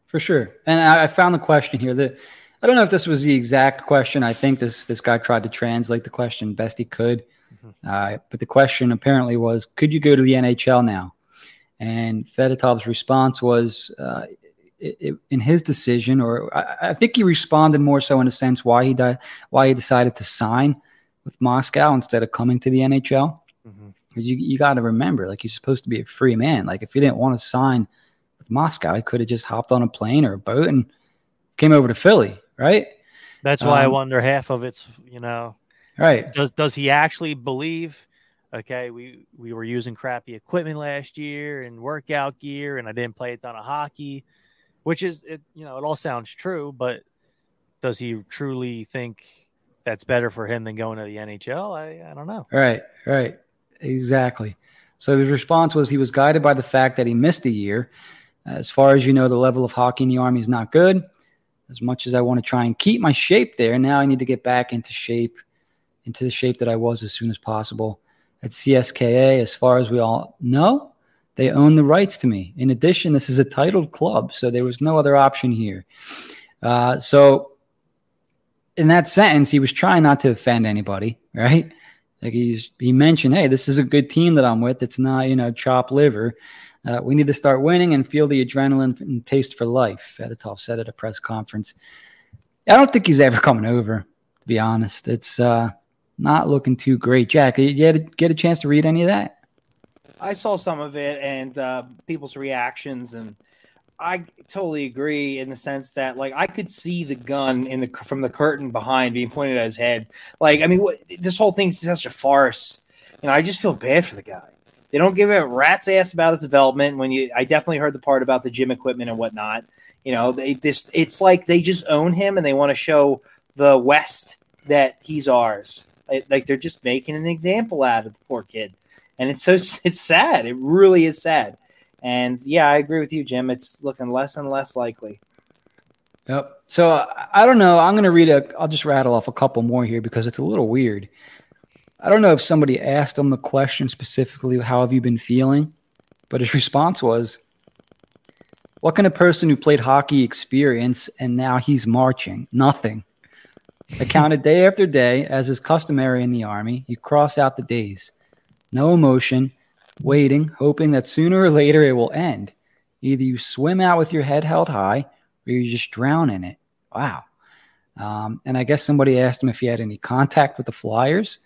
for sure. And I, I found the question here. that I don't know if this was the exact question. I think this this guy tried to translate the question best he could. Uh, but the question apparently was, could you go to the NHL now? And Fedotov's response was, uh, it, it, in his decision, or I, I think he responded more so in a sense why he di- why he decided to sign with Moscow instead of coming to the NHL. Mhm. Because you, you got to remember, like he's supposed to be a free man. Like if he didn't want to sign with Moscow, he could have just hopped on a plane or a boat and came over to Philly, right? That's why I Um, wonder half of it's, you know, Right. does does he actually believe? Okay, we we were using crappy equipment last year and workout gear, and I didn't play a ton of hockey, which is it. You know, it all sounds true, but does he truly think that's better for him than going to the NHL? I I don't know. Right, right. Exactly. So his response was he was guided by the fact that he missed a year. As far as you know, the level of hockey in the Army is not good. As much as I want to try and keep my shape there, now I need to get back into shape, into the shape that I was as soon as possible. At CSKA, as far as we all know, they own the rights to me. In addition, this is a titled club, so there was no other option here. Uh, so, in that sentence, he was trying not to offend anybody, right? Like he's he mentioned, hey, this is a good team that I'm with. It's not you know chop liver. Uh, we need to start winning and feel the adrenaline and taste for life. Fedotov said at a press conference. I don't think he's ever [laughs] coming over. To be honest, it's uh, not looking too great. Jack, did you get a, get a chance to read any of that? I saw some of it and uh, people's reactions, and I totally agree in the sense that like I could see the gun in the from the curtain behind being pointed at his head. Like I mean, what, this whole thing's such a farce. You know, I just feel bad for the guy. They don't give a rat's ass about his development. When you, I definitely heard the part about the gym equipment and whatnot. You know, they it's like they just own him and they want to show the West that he's ours. Like they're just making an example out of the poor kid and it's so [laughs] it's sad. It really is sad. And yeah, I agree with you, Jim. It's looking less and less likely. Yep. So I, I don't know. I'm going to read a. I'll just rattle off a couple more here because it's a little weird. I don't know if somebody asked him the question specifically, "How have you been feeling?" But his response was, "What can a person who played hockey experience and now he's marching? Nothing. I counted day after day, as is customary in the army. You cross out the days, no emotion, waiting, hoping that sooner or later it will end. Either you swim out with your head held high." or you just drown in it. Wow. Um, and I guess somebody asked him if he had any contact with the Flyers.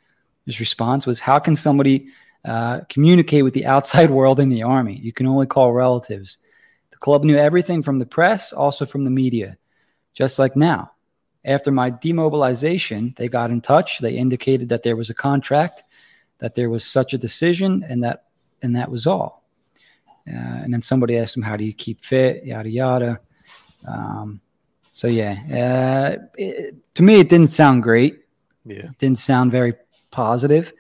His response was, How can somebody uh, communicate with the outside [laughs] world in the Army? You can only call relatives. The club knew everything from the press, also from the media, just like now. After my demobilization, they got in touch. They indicated that there was a contract, that there was such a decision, and that and that was all. Uh, and then somebody asked him, "How do you keep fit?" Yada yada. Um, so yeah, uh, it, to me, it didn't sound great. Yeah. It didn't sound very positive.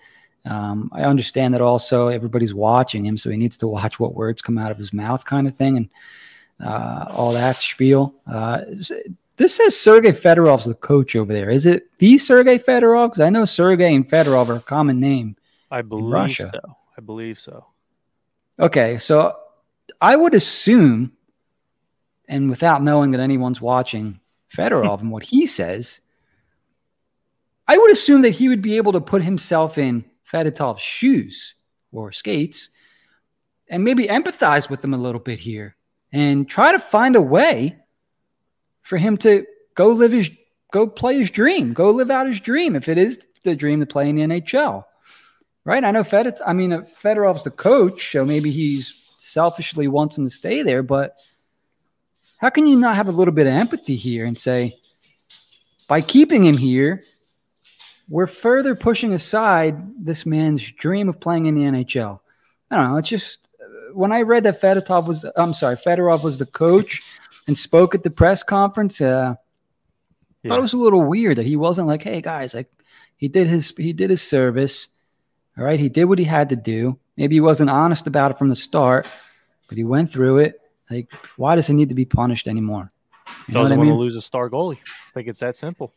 Um, I understand that also everybody's watching him, so he needs to watch what words come out of his mouth, kind of thing, and uh, all that spiel. Uh, this says Sergei Fedorov's the coach over there. Is it the Sergei Fedorov? Because I know Sergei and Fedorov are a common name. I believe Russia. so. I believe so. Okay, so I would assume, and without knowing that anyone's watching Fedorov and what he says, I would assume that he would be able to put himself in Fedotov's shoes or skates and maybe empathize with him a little bit here and try to find a way for him to go live his go play his dream, go live out his dream if it is the dream to play in the NHL. Right? I know Fed I mean Fedorov's the coach, so maybe he's selfishly wants him to stay there, but how can you not have a little bit of empathy here and say by keeping him here, we're further pushing aside this man's dream of playing in the NHL. I don't know. It's just when I read that Fedotov was, I'm sorry, Fedorov was the coach and spoke at the press conference. Uh, yeah. thought it was a little weird that he wasn't like, "Hey guys, like he did his he did his service. All right, he did what he had to do. Maybe he wasn't honest about it from the start, but he went through it. Like, why does he need to be punished anymore? You Doesn't want mean? to lose a star goalie. I think it's that simple.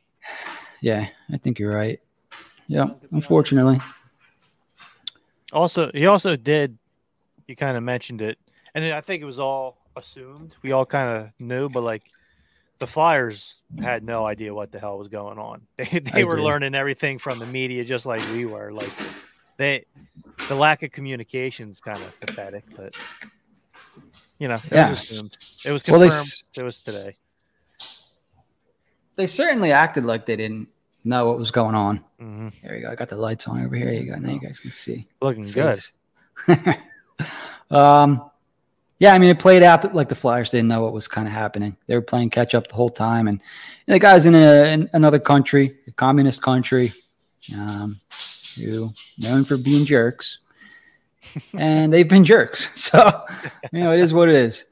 Yeah, I think you're right. Yeah, unfortunately. Also, he also did. You kind of mentioned it, and I think it was all assumed. We all kind of knew, but like the Flyers had no idea what the hell was going on. [laughs] They they were learning everything from the media, just like we were. Like they, the lack of communication is kind of pathetic, but you know, it yeah. was assumed. It was confirmed. Well, they, it was today. They certainly acted like they didn't know what was going on. Mm-hmm. There you go. I got the lights on over here. You go. Now you guys can see. Looking Face. good. [laughs] um, yeah, I mean, it played out like the Flyers didn't know what was kind of happening. They were playing catch up the whole time, and, and the guys in, a, in another country, a communist country, um, who known for being jerks, and they've been jerks. [laughs] So you know, it is what it is.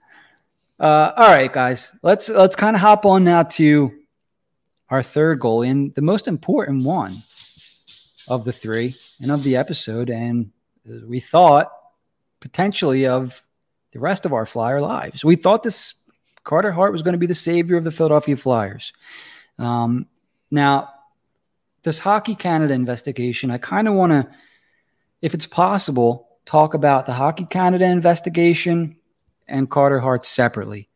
Uh, all right, guys, let's let's kind of hop on now to our third goal and the most important one of the three and of the episode, and we thought potentially of the rest of our Flyer lives. We thought this Carter Hart was going to be the savior of the Philadelphia Flyers. Um, now, this Hockey Canada investigation, I kind of want to, if it's possible, talk about the Hockey Canada investigation and Carter Hart separately,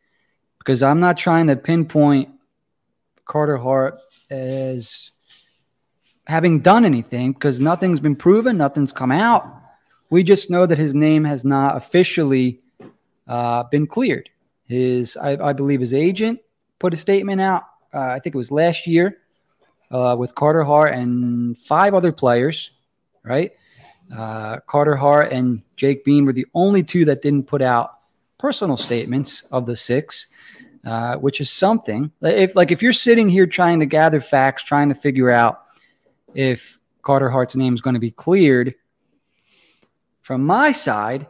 because I'm not trying to pinpoint Carter Hart as having done anything because nothing's been proven, nothing's come out. We just know that his name has not officially uh, been cleared. His, I, I, believe, his agent put a statement out. Uh, I think it was last year uh, with Carter Hart and five other players, right? Uh, Carter Hart and Jake Bean were the only two that didn't put out personal statements of the six, uh, which is something. If like if you're sitting here trying to gather facts, trying to figure out if Carter Hart's name is going to be cleared, from my side,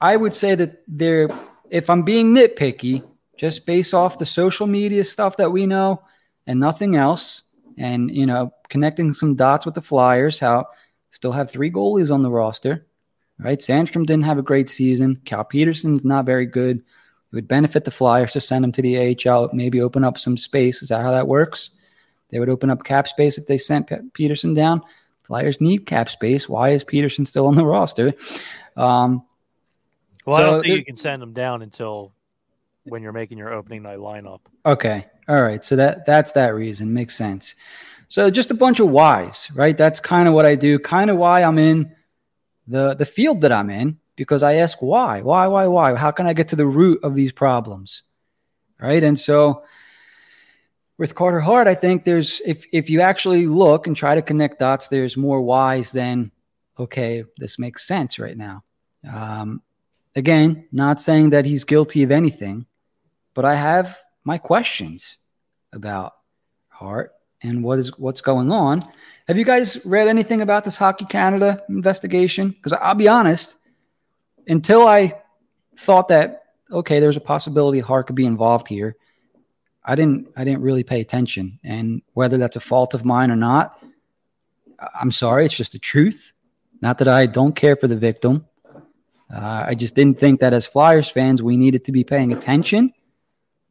I would say that there, if I'm being nitpicky, just based off the social media stuff that we know and nothing else, and you know, connecting some dots with the Flyers, how still have three goalies on the roster, right? Sandstrom didn't have a great season. Cal Petersen's not very good. It would benefit the Flyers to send him to the AHL, maybe open up some space. Is that how that works? They would open up cap space if they sent Petersen down. Flyers need cap space. Why is Petersen still on the roster? Um, well, so I don't think you can send them down until when you're making your opening night lineup. Okay. All right. So that that's that reason. Makes sense. So just a bunch of whys, right? That's kind of what I do, kind of why I'm in the the field that I'm in, because I ask why, why, why, why? How can I get to the root of these problems? Right. And so with Carter Hart, I think there's if if you actually look and try to connect dots, there's more whys than okay, this makes sense right now. Um, Again, not saying that he's guilty of anything, but I have my questions about Hart and what is what's going on. Have you guys read anything about this Hockey Canada investigation? Because I'll be honest, until I thought that okay, there's a possibility Hart could be involved here, I didn't I didn't really pay attention. And whether that's a fault of mine or not, I'm sorry, it's just the truth. Not that I don't care for the victim, uh, I just didn't think that as Flyers fans, we needed to be paying attention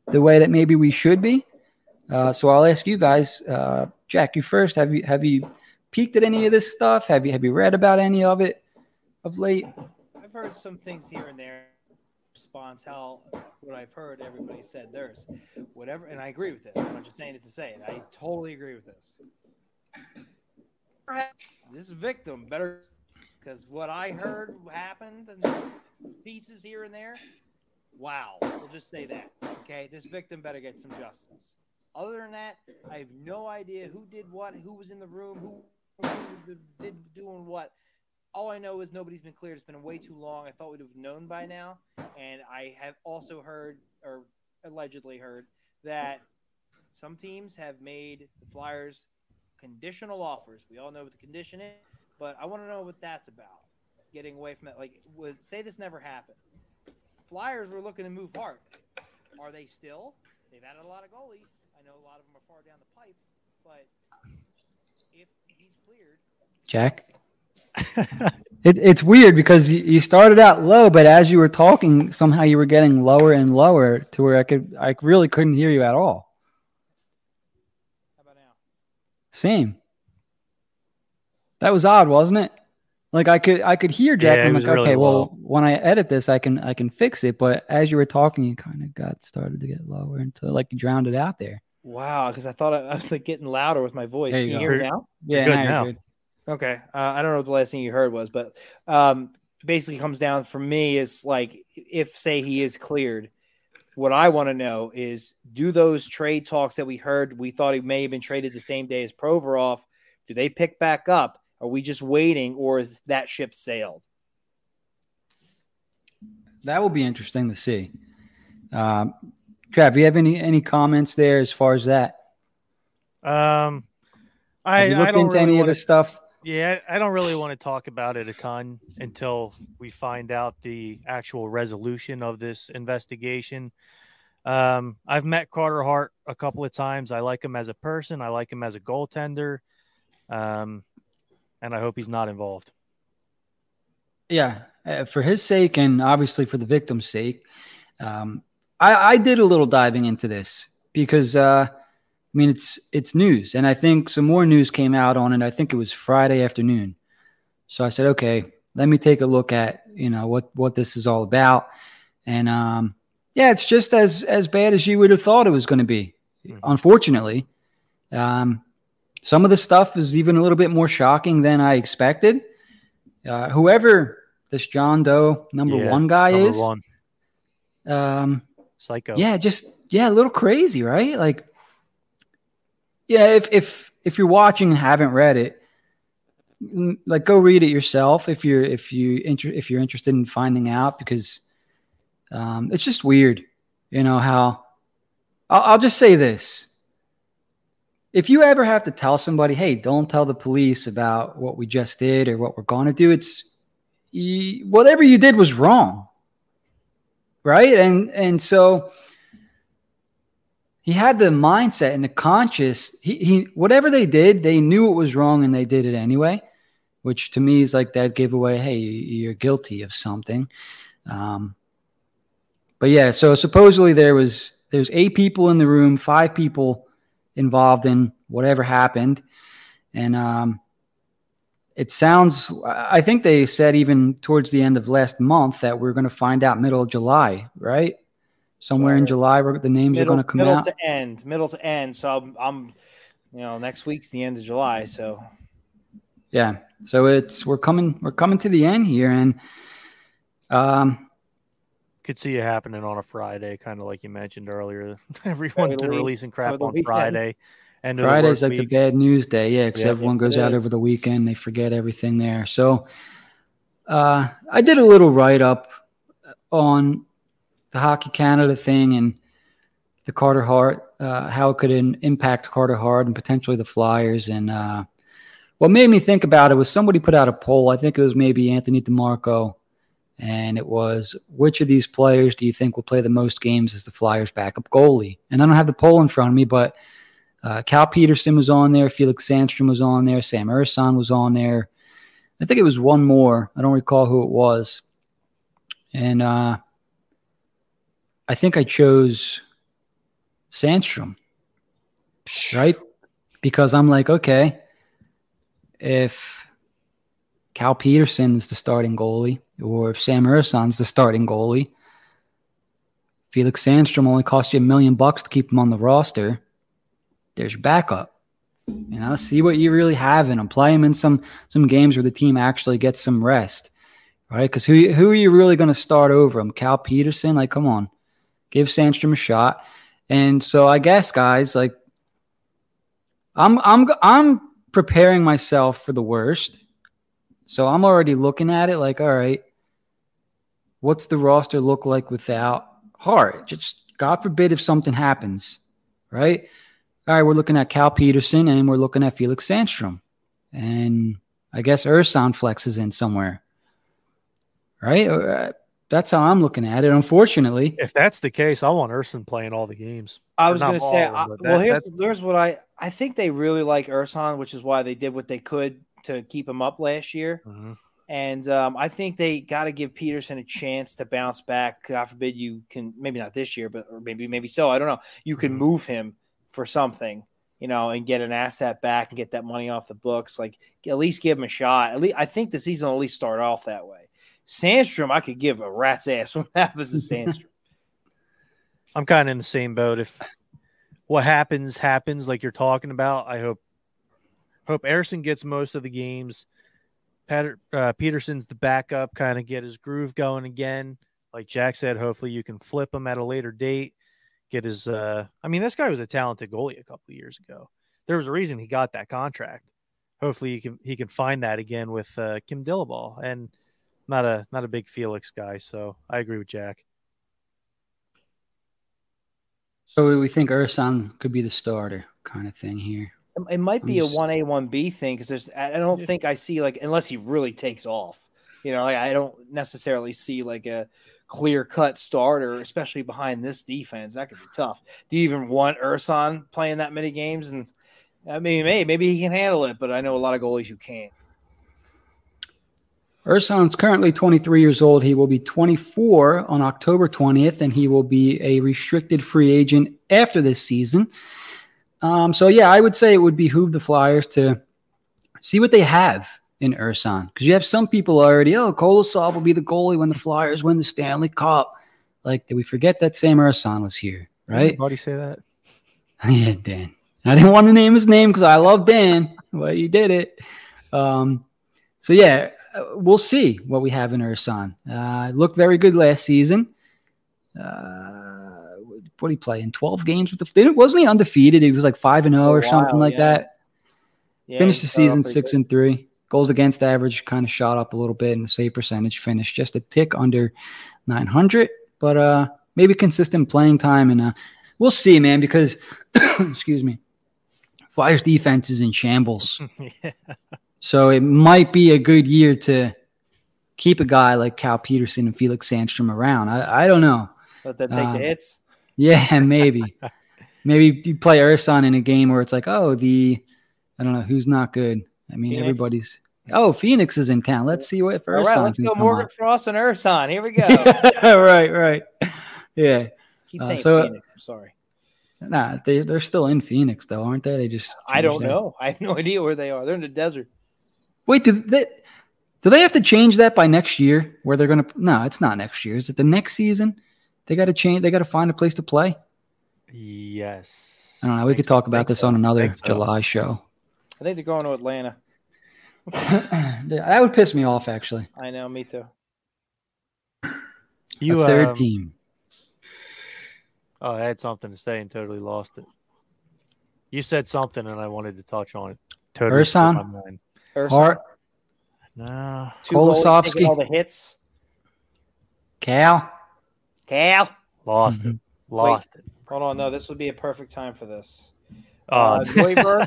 the way that maybe we should be. Uh, so I'll ask you guys, uh, Jack, you first. Have you have you peeked at any of this stuff? Have you have you read about any of it of late? I've heard some things here and there. Response how what I've heard, everybody said theirs, whatever, and I agree with this. I'm not just saying it to say it. I totally agree with this. This victim better because what I heard happened, pieces here and there. Wow, we'll just say that. Okay, this victim better get some justice. Other than that, I have no idea who did what, who was in the room, who, who did doing what. All I know is nobody's been cleared. It's been way too long. I thought we'd have known by now. And I have also heard, or allegedly heard, that some teams have made the Flyers conditional offers. We all know what the condition is, but I want to know what that's about. Getting away from it, Like, would say this never happened. Flyers were looking to move hard. Are they still? They've added a lot of goalies. I know a lot of them are far down the pipe, but if he's cleared, Jack. [laughs] it, it's weird because you, you started out low, but as you were talking, somehow you were getting lower and lower to where I could I really couldn't hear you at all. How about now? Same. That was odd, wasn't it? Like I could I could hear Jack. Yeah, I'm it like, was really okay, well, low. when I edit this, I can I can fix it. But as you were talking, it kind of got started to get lower until like you drowned it out there. Wow, because I thought I, I was like getting louder with my voice. There you Can you hear me now? Yeah, Good now now. good. Okay. Uh, I don't know what the last thing you heard was, but um, basically comes down for me is like if say he is cleared, what I want to know is do those trade talks that we heard we thought he may have been traded the same day as Provorov, do they pick back up? Are we just waiting or is that ship sailed? That will be interesting to see. Um, Trav, you have any any comments there as far as that? Um, I, Have you I looked don't into really any of wanna- this stuff? Yeah, I don't really want to talk about it a ton until we find out the actual resolution of this investigation. Um, I've met Carter Hart a couple of times. I like him as a person. I like him as a goaltender. Um, and I hope he's not involved. Yeah, uh, for his sake and obviously for the victim's sake, um, I, I did a little diving into this because uh, I mean it's it's news, and I think some more news came out on it. I think it was Friday afternoon, so I said, okay, let me take a look at you know what what this is all about, and um, yeah, it's just as as bad as you would have thought it was going to be. Mhm. Unfortunately, um, some of the stuff is even a little bit more shocking than I expected. Uh, whoever this John Doe number Yeah, one guy Number is, one, um, psycho. yeah, just yeah, a little crazy, right? Like, yeah, if if if you're watching and haven't read it, like go read it yourself if you're if you inter- if you're interested in finding out because um, it's just weird, you know how. I'll, I'll just say this: if you ever have to tell somebody, "Hey, don't tell the police about what we just did or what we're going to do," it's whatever you did was wrong right? And and so he had the mindset and the conscious he, he whatever they did they knew it was wrong and they did it anyway which to me is like that giveaway hey you're guilty of something. Um, but yeah so supposedly there was there's eight people in the room five people involved in whatever happened and um, it sounds i think they said even towards the end of last month that we're going to find out middle of july right somewhere in july we're, the names Middle, are going to come middle out Middle to end, middle to end. So I'm, I'm, you know, next week's the end of July. So yeah so it's we're coming we're coming to the end here and um Could see it happening on a Friday, kind of like you mentioned earlier. Everyone's the been releasing crap on weekend. Friday. And friday's work like the bad news day yeah because Yeah, everyone goes out over the weekend they forget everything there so uh i did a little write-up on the hockey canada thing and the carter hart uh, how it could in, impact carter hart and potentially the flyers and uh what made me think about it was somebody put out a poll i think it was maybe anthony demarco and it was which of these players do you think will play the most games as the flyers backup goalie and i don't have the poll in front of me but uh, Cal Petersen was on there. Felix Sandstrom was on there. Sam Ersson was on there. I think it was one more. I don't recall who it was. And uh, I think I chose Sandstrom, right? Because I'm like, okay, if Cal Petersen's the starting goalie, or if Sam Ersson's the starting goalie, Felix Sandstrom only cost you a million bucks to keep him on the roster there's your backup. You know, see what you really have him. Play him in some some games where the team actually gets some rest, right? Because who who are you really going to start over him? Cal Petersen? Like, come on, give Sandstrom a shot. And so I guess, guys, like, I'm I'm I'm preparing myself for the worst. So I'm already looking at it like, all right, what's the roster look like without Hart? Just God forbid if something happens, right? All right, we're looking at Cal Petersen and we're looking at Felix Sandstrom. And I guess Ersson flexes in somewhere. Right? That's how I'm looking at it, unfortunately. If that's the case, I want Ersson playing all the games. I was going to say, I, that, well, here's, here's what I I think they really like Ersson, which is why they did what they could to keep him up last year. Mm-hmm. And um, I think they got to give Petersen a chance to bounce back. God forbid you can, maybe not this year, but or maybe maybe so. I don't know. You can mm-hmm. move him for something, you know, and get an asset back and get that money off the books. Like at least give him a shot. At least I think the season will at least start off that way. Sandstrom, I could give a rat's ass [laughs] what happens to Sandstrom. I'm kind of in the same boat. If what happens happens, like you're talking about, I hope hope Ersson gets most of the games. Patter, uh, Petersen's the backup, kind of get his groove going again. Like Jack said, hopefully you can flip him at a later date get his. Uh, I mean, this guy was a talented goalie a couple years ago. There was a reason he got that contract. Hopefully, he can he can find that again with uh, Kim Dillabaugh. And not a not a big Felix guy, so I agree with Jack. So we think Ersson could be the starter, kind of thing here. It might be a one A one B thing because there's I don't think I see like unless he really takes off. You know, like I don't necessarily see like a clear cut starter, especially behind this defense. That could be tough. Do you even want Ersson playing that many games? And I mean, maybe, maybe he can handle it, but I know a lot of goalies who can't. Ersson's currently 23 years old. He will be 24 on October 20th, and he will be a restricted free agent after this season. Um, so, yeah, I would say it would behoove the Flyers to see what they have in Ersson because you have some people already. Oh, Kolosov will be the goalie when the Flyers win the Stanley Cup. Like, did we forget that Sam Ersson was here? Right? Why do you say that? [laughs] yeah, Dan. I didn't want to name his name because I love Dan, but you did it. Um, so yeah, we'll see what we have in Ersson. Uh, looked very good last season. Uh, what did he play in 12 games with the? Wasn't he undefeated? He was like five and zero oh or something like yeah. that. Yeah, Finished the season six good. and three. Goals against average kind of shot up a little bit, and the save percentage finished just a tick under 900. But uh, maybe consistent playing time, and uh, we'll see, man. Because [coughs] excuse me, Flyers defense is in shambles. [laughs] yeah. So it might be a good year to keep a guy like Cal Petersen and Felix Sandstrom around. I, I don't know. Let them take uh, the hits. Yeah, [laughs] maybe. maybe you play Ersson in a game where it's like, oh, the I don't know who's not good. I mean, Phoenix. everybody's. Oh, Phoenix is in town. Let's see what for All right, let's go Morgan on. Frost and Ersson. Here we go. [laughs] right, right. Yeah. Keep uh, saying uh, so, Phoenix. I'm sorry. Nah, they they're still in Phoenix though, aren't they? They just I don't that. know. [laughs] I have no idea where they are. They're in the desert. Wait, do they do they have to change that by next year? Where they're gonna? No, it's not next year. Is it the next season? They got to change. They got to find a place to play. Yes. I don't know. We could talk about this so. on another so. July show. I think they're going to Atlanta. [laughs] that would piss me off, actually. I know, me too. You a third um, team. Oh, I had something to say and totally lost it. You said something and I wanted to touch on it. Totally Ersson, Hart, no, Kolosovsky, all the hits. Cal, Cal, lost mm-hmm. it, [laughs] lost Wait, it. Hold on, no, this would be a perfect time for this. Uh, [laughs] uh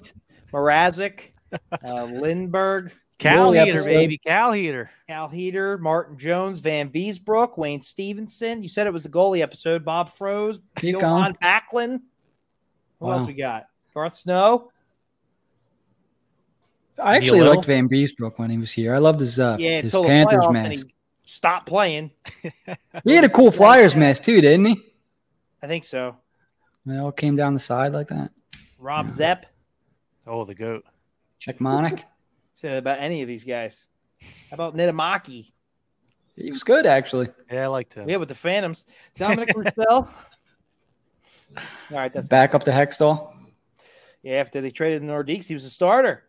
Mrazek, uh, [laughs] Lindberg, Cal Heater, episode. baby, Cal Heater, Cal Heater, Martin Jones, Vanbiesbrouck, Wayne Stephenson. You said it was the goalie episode. Bob Froese, Johan Backlund. Who wow. else we got? Garth Snow. I actually liked Vanbiesbrouck when he was here. I loved his uh, yeah, his Panthers mask. Stopped playing. [laughs] he had a cool Flyers mask too, didn't he? I think so. It all came down the side like that. Rob yeah. Zepp. Oh, the goat. Cechmanek. [laughs] Say about any of these guys. How about Niittymaki? He was good, actually. Yeah, I liked him. Yeah, with the Phantoms. Dominic Roussel. [laughs] All right, that's back up to Hextall. Yeah, after they traded Nordiques, he was a starter.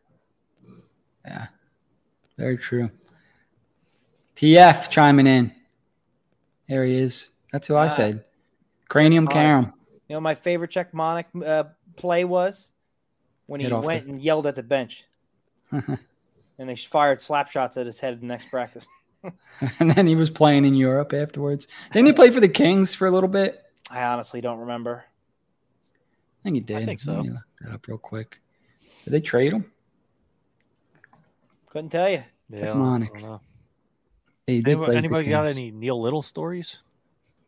Yeah, very true. TF chiming in. There he is. That's who I said. Cranium Czech Carum. You know, my favorite Cechmanek uh, play was when he went the- and yelled at the bench, [laughs] and they fired slap shots at his head in the next practice. [laughs] and then he was playing in Europe afterwards. Didn't he play for the Kings for a little bit? I honestly don't remember. I think he did. I think so. Let me look that up real quick. Did they trade him? Couldn't tell you. Yeah, I Anybody, anybody got Kings. any Neil Little stories?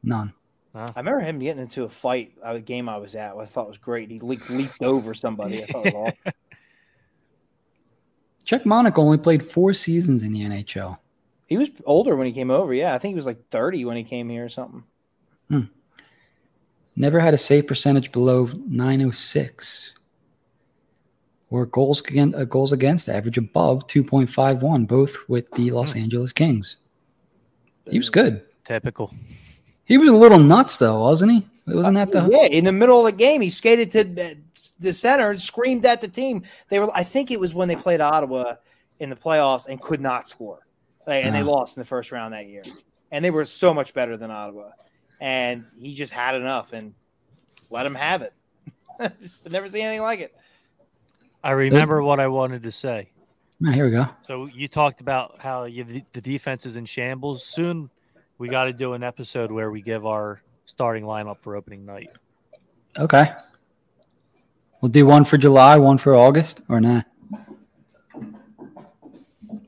None. I remember him getting into a fight at a game I was at. I thought was great. He leaped, leaped over somebody. I thought it was [laughs] awesome. Cechmanek only played four seasons in the NHL. He was older when he came over. Yeah, I think he was like 30 when he came here or something. Hmm. Never had a save percentage below 906. Or goals against, uh, goals against average above 2.51, both with the hmm. Los Angeles Kings. He was good. Typical. He was a little nuts, though, wasn't he? Wasn't that the. yeah? In the middle of the game, he skated to the- the center and screamed at the team. They were. I think it was when they played Ottawa in the playoffs and could not score, Like, and they Ah. lost in the first round that year. And they were so much better than Ottawa, and he just had enough and let him have it. [laughs] just never seen anything like it. I remember what I wanted to say. Here we go. So you talked about how you, the, defense is in shambles. Soon, we got to do an episode where we give our starting lineup for opening night. Okay. We'll do one for July, one for August, or not?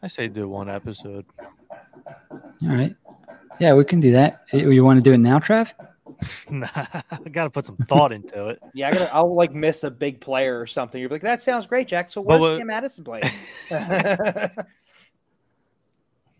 I say do one episode. All right. Yeah, we can do that. You you want to do it now, Trav? [laughs] Nah, I got to put some thought into it. [laughs] Yeah, I gotta. I'll like miss a big player or something. You're like, that sounds great, Jack. So But where's what- Cam Madison playing? [laughs]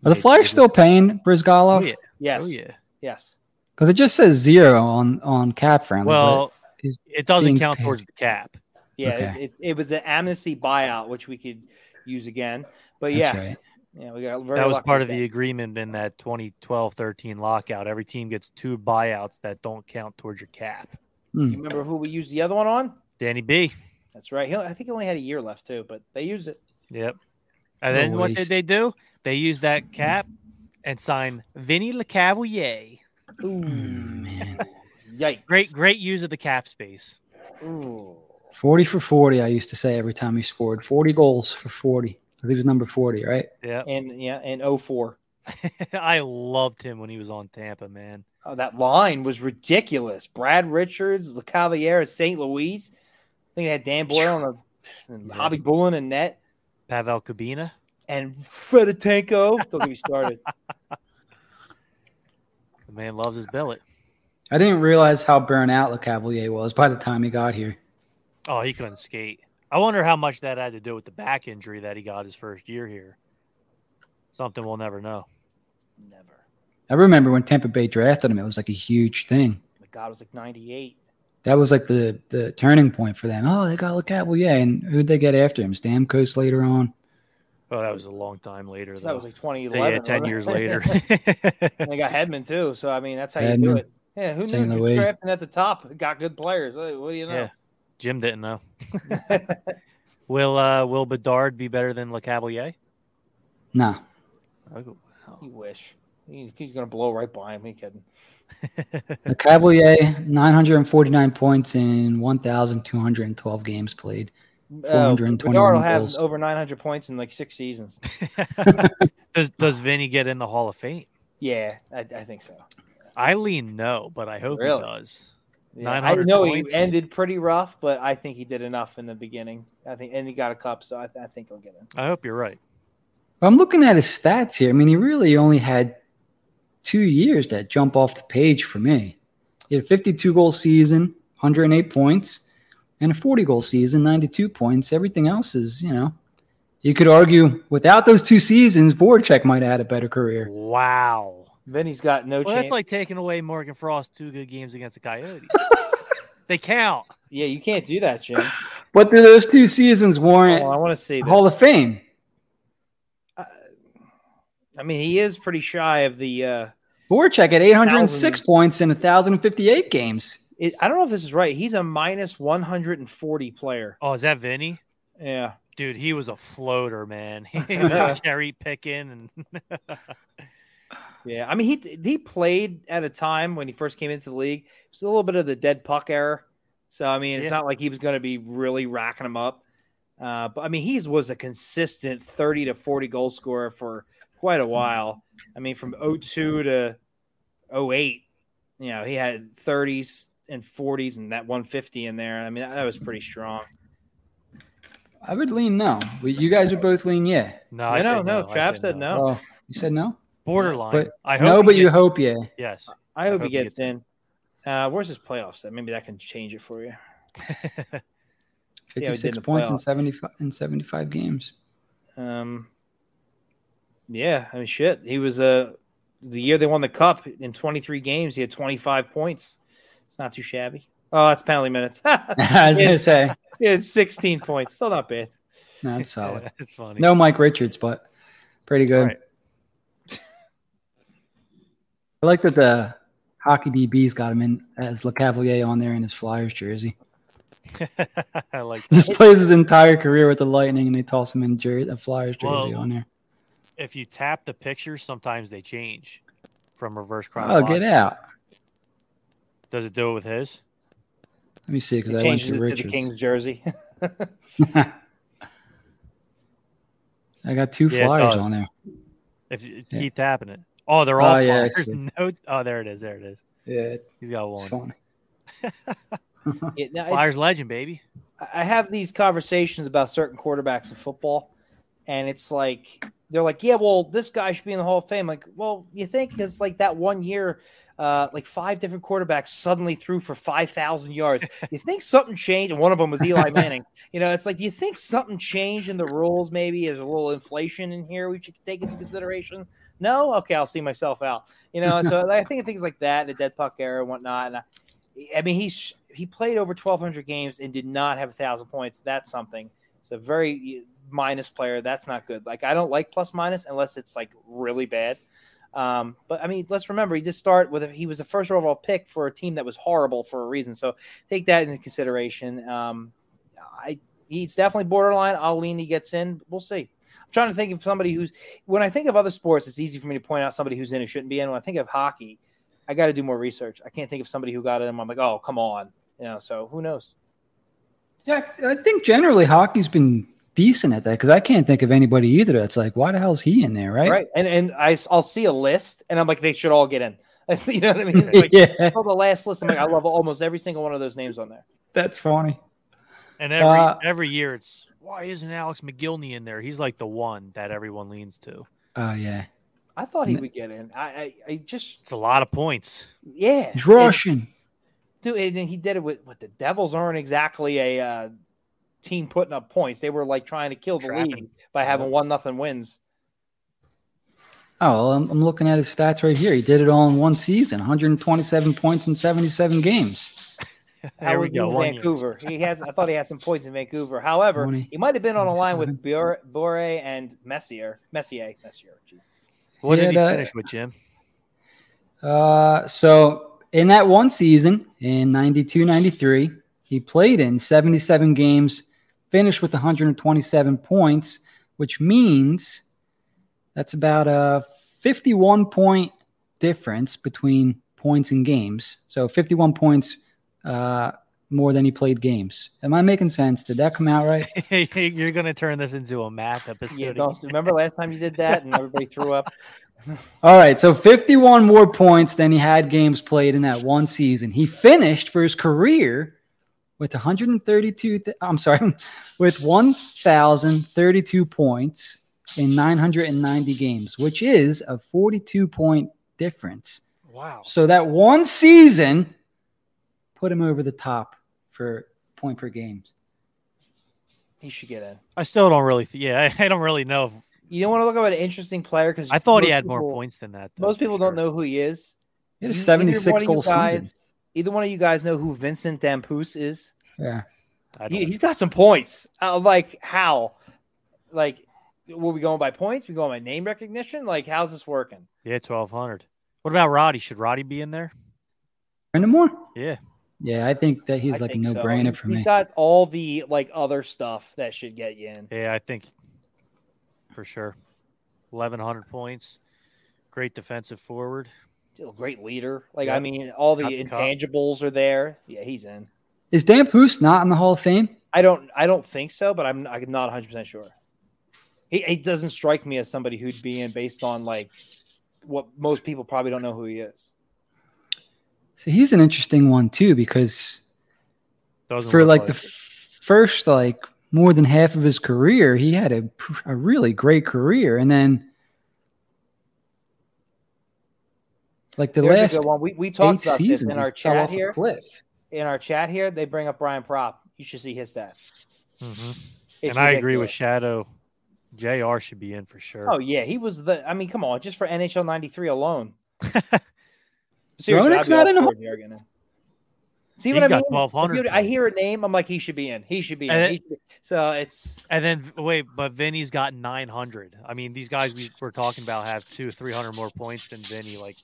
Are the Flyers still paying Oh, Bryzgalov? yeah. yes, Oh, yeah. yes. Because it just says zero on on CapFriendly. Well, it doesn't count paid. towards the cap. Yeah, Okay. it's, it, it was an amnesty buyout, which we could use again. But That's yes, right. Yeah, we got very That was part with of the agreement in that 2012-13 lockout. Every team gets two buyouts that don't count towards your cap. Hmm. You remember who we used the other one on? Danny B. That's right. He, I think he only had a year left too, but they used it. Yep. And What a then what did they do? They used that cap and signed Vinny Lecavalier. Ooh, man. yikes! Great, great use of the cap space. Ooh. 40 for 40, I used to say every time he scored. 40 goals for 40. I think it was number 40, right? Yeah. And yeah, and 04. [laughs] I loved him when he was on Tampa, man. Oh, that line was ridiculous. Brad Richards, Lecavalier, St. Louis. I think they had Dan Boyle on a, [laughs] and Yeah. Khabibulin and net, Pavel Kubina. and Fedotenko. Don't get me started. [laughs] The man loves his billet. I didn't realize how burnt out Lecavalier was by the time he got here. Oh, he couldn't skate. I wonder how much that had to do with the back injury that he got his first year here. Something we'll never know. Never. I remember when Tampa Bay drafted him, it was like a huge thing. My God, it was like 98. That was like the the turning point for them. Oh, they got LeCat. Well, yeah. And who'd they get after him? Stamkos later on. Oh, that was a long time later. Though. That was like 2011. yeah, ten wasn't years [laughs] later. and they got Hedman too. So I mean, that's how you do it. Yeah, who St. knew Louis. drafting at the top got good players? What what do you know? yeah, Jim didn't know. [laughs] will uh, Will Bedard be better than Lecavalier? Nah. Oh, you wish. He, he's gonna blow right by him. He kidding. [laughs] Lecavalier, 949 points in 1,212 games played. Uh, 421 Bedard will have goals. over 900 points in like six seasons. [laughs] does Does Vinny get in the Hall of Fame? Yeah, I, I think so. I lean no, but I hope Really? he does. Yeah, I know points. he ended pretty rough, but I think he did enough in the beginning. I think, and he got a cup, so I, th- I think he'll get in. I hope you're right. I'm looking at his stats here. I mean, he really only had two years that jump off the page for me. He had a 52 goal season, 108 points, and a 40 goal season, 92 points. Everything else is, you know, you could argue without those two seasons, Voracek might have had a better career. Wow. Vinny's got no Well, chance. that's like taking away Morgan Frost two good games against the Coyotes. [laughs] they count. yeah, you can't do that, Jim. What do those two seasons warrant Oh, I want to see this. Hall of Fame? I mean, he is pretty shy of the. uh Voracek had 806 Thousands. points in 1,058 games. it, I don't know if this is right. He's a minus 140 player. Oh, is that Vinny? Yeah. Dude, he was a floater, man. [laughs] He [laughs] was cherry picking and Yeah, I mean he he played at a time when he first came into the league. It was a little bit of the dead puck era. So I mean, it's Yeah. not like he was going to be really racking them up. Uh, but I mean, he was a consistent 30 to 40 goal scorer for quite a while. I mean, from 02 to 08, you know, he had 30s and 40s and that 150 in there. I mean, that, that was pretty strong. I would lean no. You guys would both lean yeah. no, I no, say no, I Trav say said no. Oh, you said no. Borderline. But- I hope No, he but you hope yeah. yes. I hope, hope he he gets gets in. Uh, where's his playoffs? That Maybe that can change it for you. [laughs] See how he did in 56 the points in playoffs. 75 in 75 games. Um, yeah, I mean, shit. He was uh, the year they won the cup in 23 games. He had 25 points. It's not too shabby. Oh, that's penalty minutes. [laughs] [laughs] I was gonna say it's 16 points. Still not bad. no, it's solid. It's funny. No Mike Richards, but pretty good. Right. I like that the hockey DB's got him in as Lecavalier on there in his Flyers jersey. [laughs] I like Just plays his entire career with the Lightning, and they toss him in jer- a Flyers jersey Well, on there. if you tap the pictures, sometimes they change from reverse Oh, get out! Does it do it with his? Let me see because I went changes to it to the King's jersey. [laughs] [laughs] I got two Yeah, Flyers on there. If you Yeah. keep tapping it. Oh, they're all Oh, yeah, I Flyers. see. [laughs] No, oh, there it is. There it is. Yeah, He's got it's one. funny. [laughs] Yeah, now, it's- Flyers legend, baby. I have these conversations about certain quarterbacks in football, and it's like they're like, "Yeah, well, this guy should be in the Hall of Fame." Like, well, you think because like that one year, uh, like five different quarterbacks suddenly threw for five thousand yards. [laughs] you think something changed? And one of them was Eli Manning. You know, it's like, do you think something changed in the rules? Maybe there's a little inflation in here we should take into consideration. No, okay, I'll see myself out. You know, so I think of things like that, the dead puck era and whatnot. And I, I mean, he's he played over 1,200 games and did not have a thousand points. That's something. It's a very minus player. That's not good. Like I don't like plus minus unless it's like really bad. Um, but I mean, let's remember he did start with a, he was a first overall pick for a team that was horrible for a reason. So take that into consideration. Um, I he's definitely borderline. I'll lean he gets in. We'll see. I'm trying to think of somebody who's when I think of other sports, it's easy for me to point out somebody who's in who shouldn't be in. When I think of hockey, I got to do more research. I can't think of somebody who got in. I'm like, oh, come on, you know. So who knows? Yeah, I think generally hockey's been decent at that because I can't think of anybody either that's like, why the hell is he in there, right? Right. And and I I'll see a list and I'm like, they should all get in. [laughs] you know what I mean? Like, [laughs] yeah, the last list. I'm like, I love almost every single one of those names on there. that's funny. And every Uh, every year it's why isn't Alex Mogilny in there? He's like the one that everyone leans to. Oh yeah, I thought he would get in. I I, I just It's a lot of points. yeah. he's Russian. Dude, and he did it with what the Devils aren't exactly a uh, team putting up points. They were like trying to kill the Trapping. league by having one nothing wins. Oh, well, I'm, I'm looking at his stats right here. He did it all in one season, 127 points in 77 games. [laughs] How There we would go. in one year. Vancouver. He has. I thought he had some points in Vancouver. However, 20, he might have been on a line with 27. Bure, Bure and Messier. Messier. Messier. Jesus. What He did he had, uh, finish with, Jim? Uh, so in that one season in 92 93, he played in 77 games, finished with 127 points, which means that's about a 51 point difference between points and games. So 51 points uh, more than he played games. Am I making sense? Did that come out right? [laughs] You're gonna turn this into a math episode. Yeah. again. Don't, remember last time you did that and everybody [laughs] threw up. All right, so 51 more points than he had games played in that one season. He finished for his career with 132 th- I'm sorry, [laughs] with 1032 points in 990 games, which is a 42 point difference. Wow. So that one season put him over the top for point per game. He should get in. I still don't really. Th- yeah, I, [laughs] I don't really know. If, You don't want to look at an interesting player because I thought he had more points than that. though, Most for people don't know who he is. He had a either 76 one of you goal guys- season. Either one of you guys know who Vincent Damphousse is? Yeah. He, he's got some points. Uh, like how? Like, were we going by points? We going by name recognition? Like, how's this working? yeah, twelve hundred. What about Roddy? Should Roddy be in there? Brind'Amour? Yeah. Yeah, I think that he's I like a think so. no-brainer He- for He's me. He's got all the like other stuff that should get you in. Yeah, I think for sure. 1,100 points. Great defensive forward. Still great leader. Like I mean, all the Got the cup. intangibles are there. Yeah, he's in. Is Damphousse not in the Hall of Fame? I don't I don't think so, but I'm I'm not 100 percent sure. He, he doesn't strike me as somebody who'd be in based on like what most people probably don't know who he is. So he's an interesting one too because Doesn't for look like the it. f- first like more than half of his career, he had a, pr- a really great career, and then like the There's last one. We we talked about this in our chat here. cliff. In our chat here, they bring up Brian Propp. You should see his stats. Mhm. It's and I agree with. Shadow. JR should be in for sure. Oh yeah, he was the. I mean, come on, just for NHL '93 alone. [laughs] Seriously, Roenick's I'd be all not in a- for JR getting in. See He's what I got mean? 1,200 Dude, I hear a name, I'm like, he should be in. He should be in. And He should be- So it's And then wait, but Vinny's got 900. I mean, these guys we were talking about have two, 300 more points than Vinny. Like,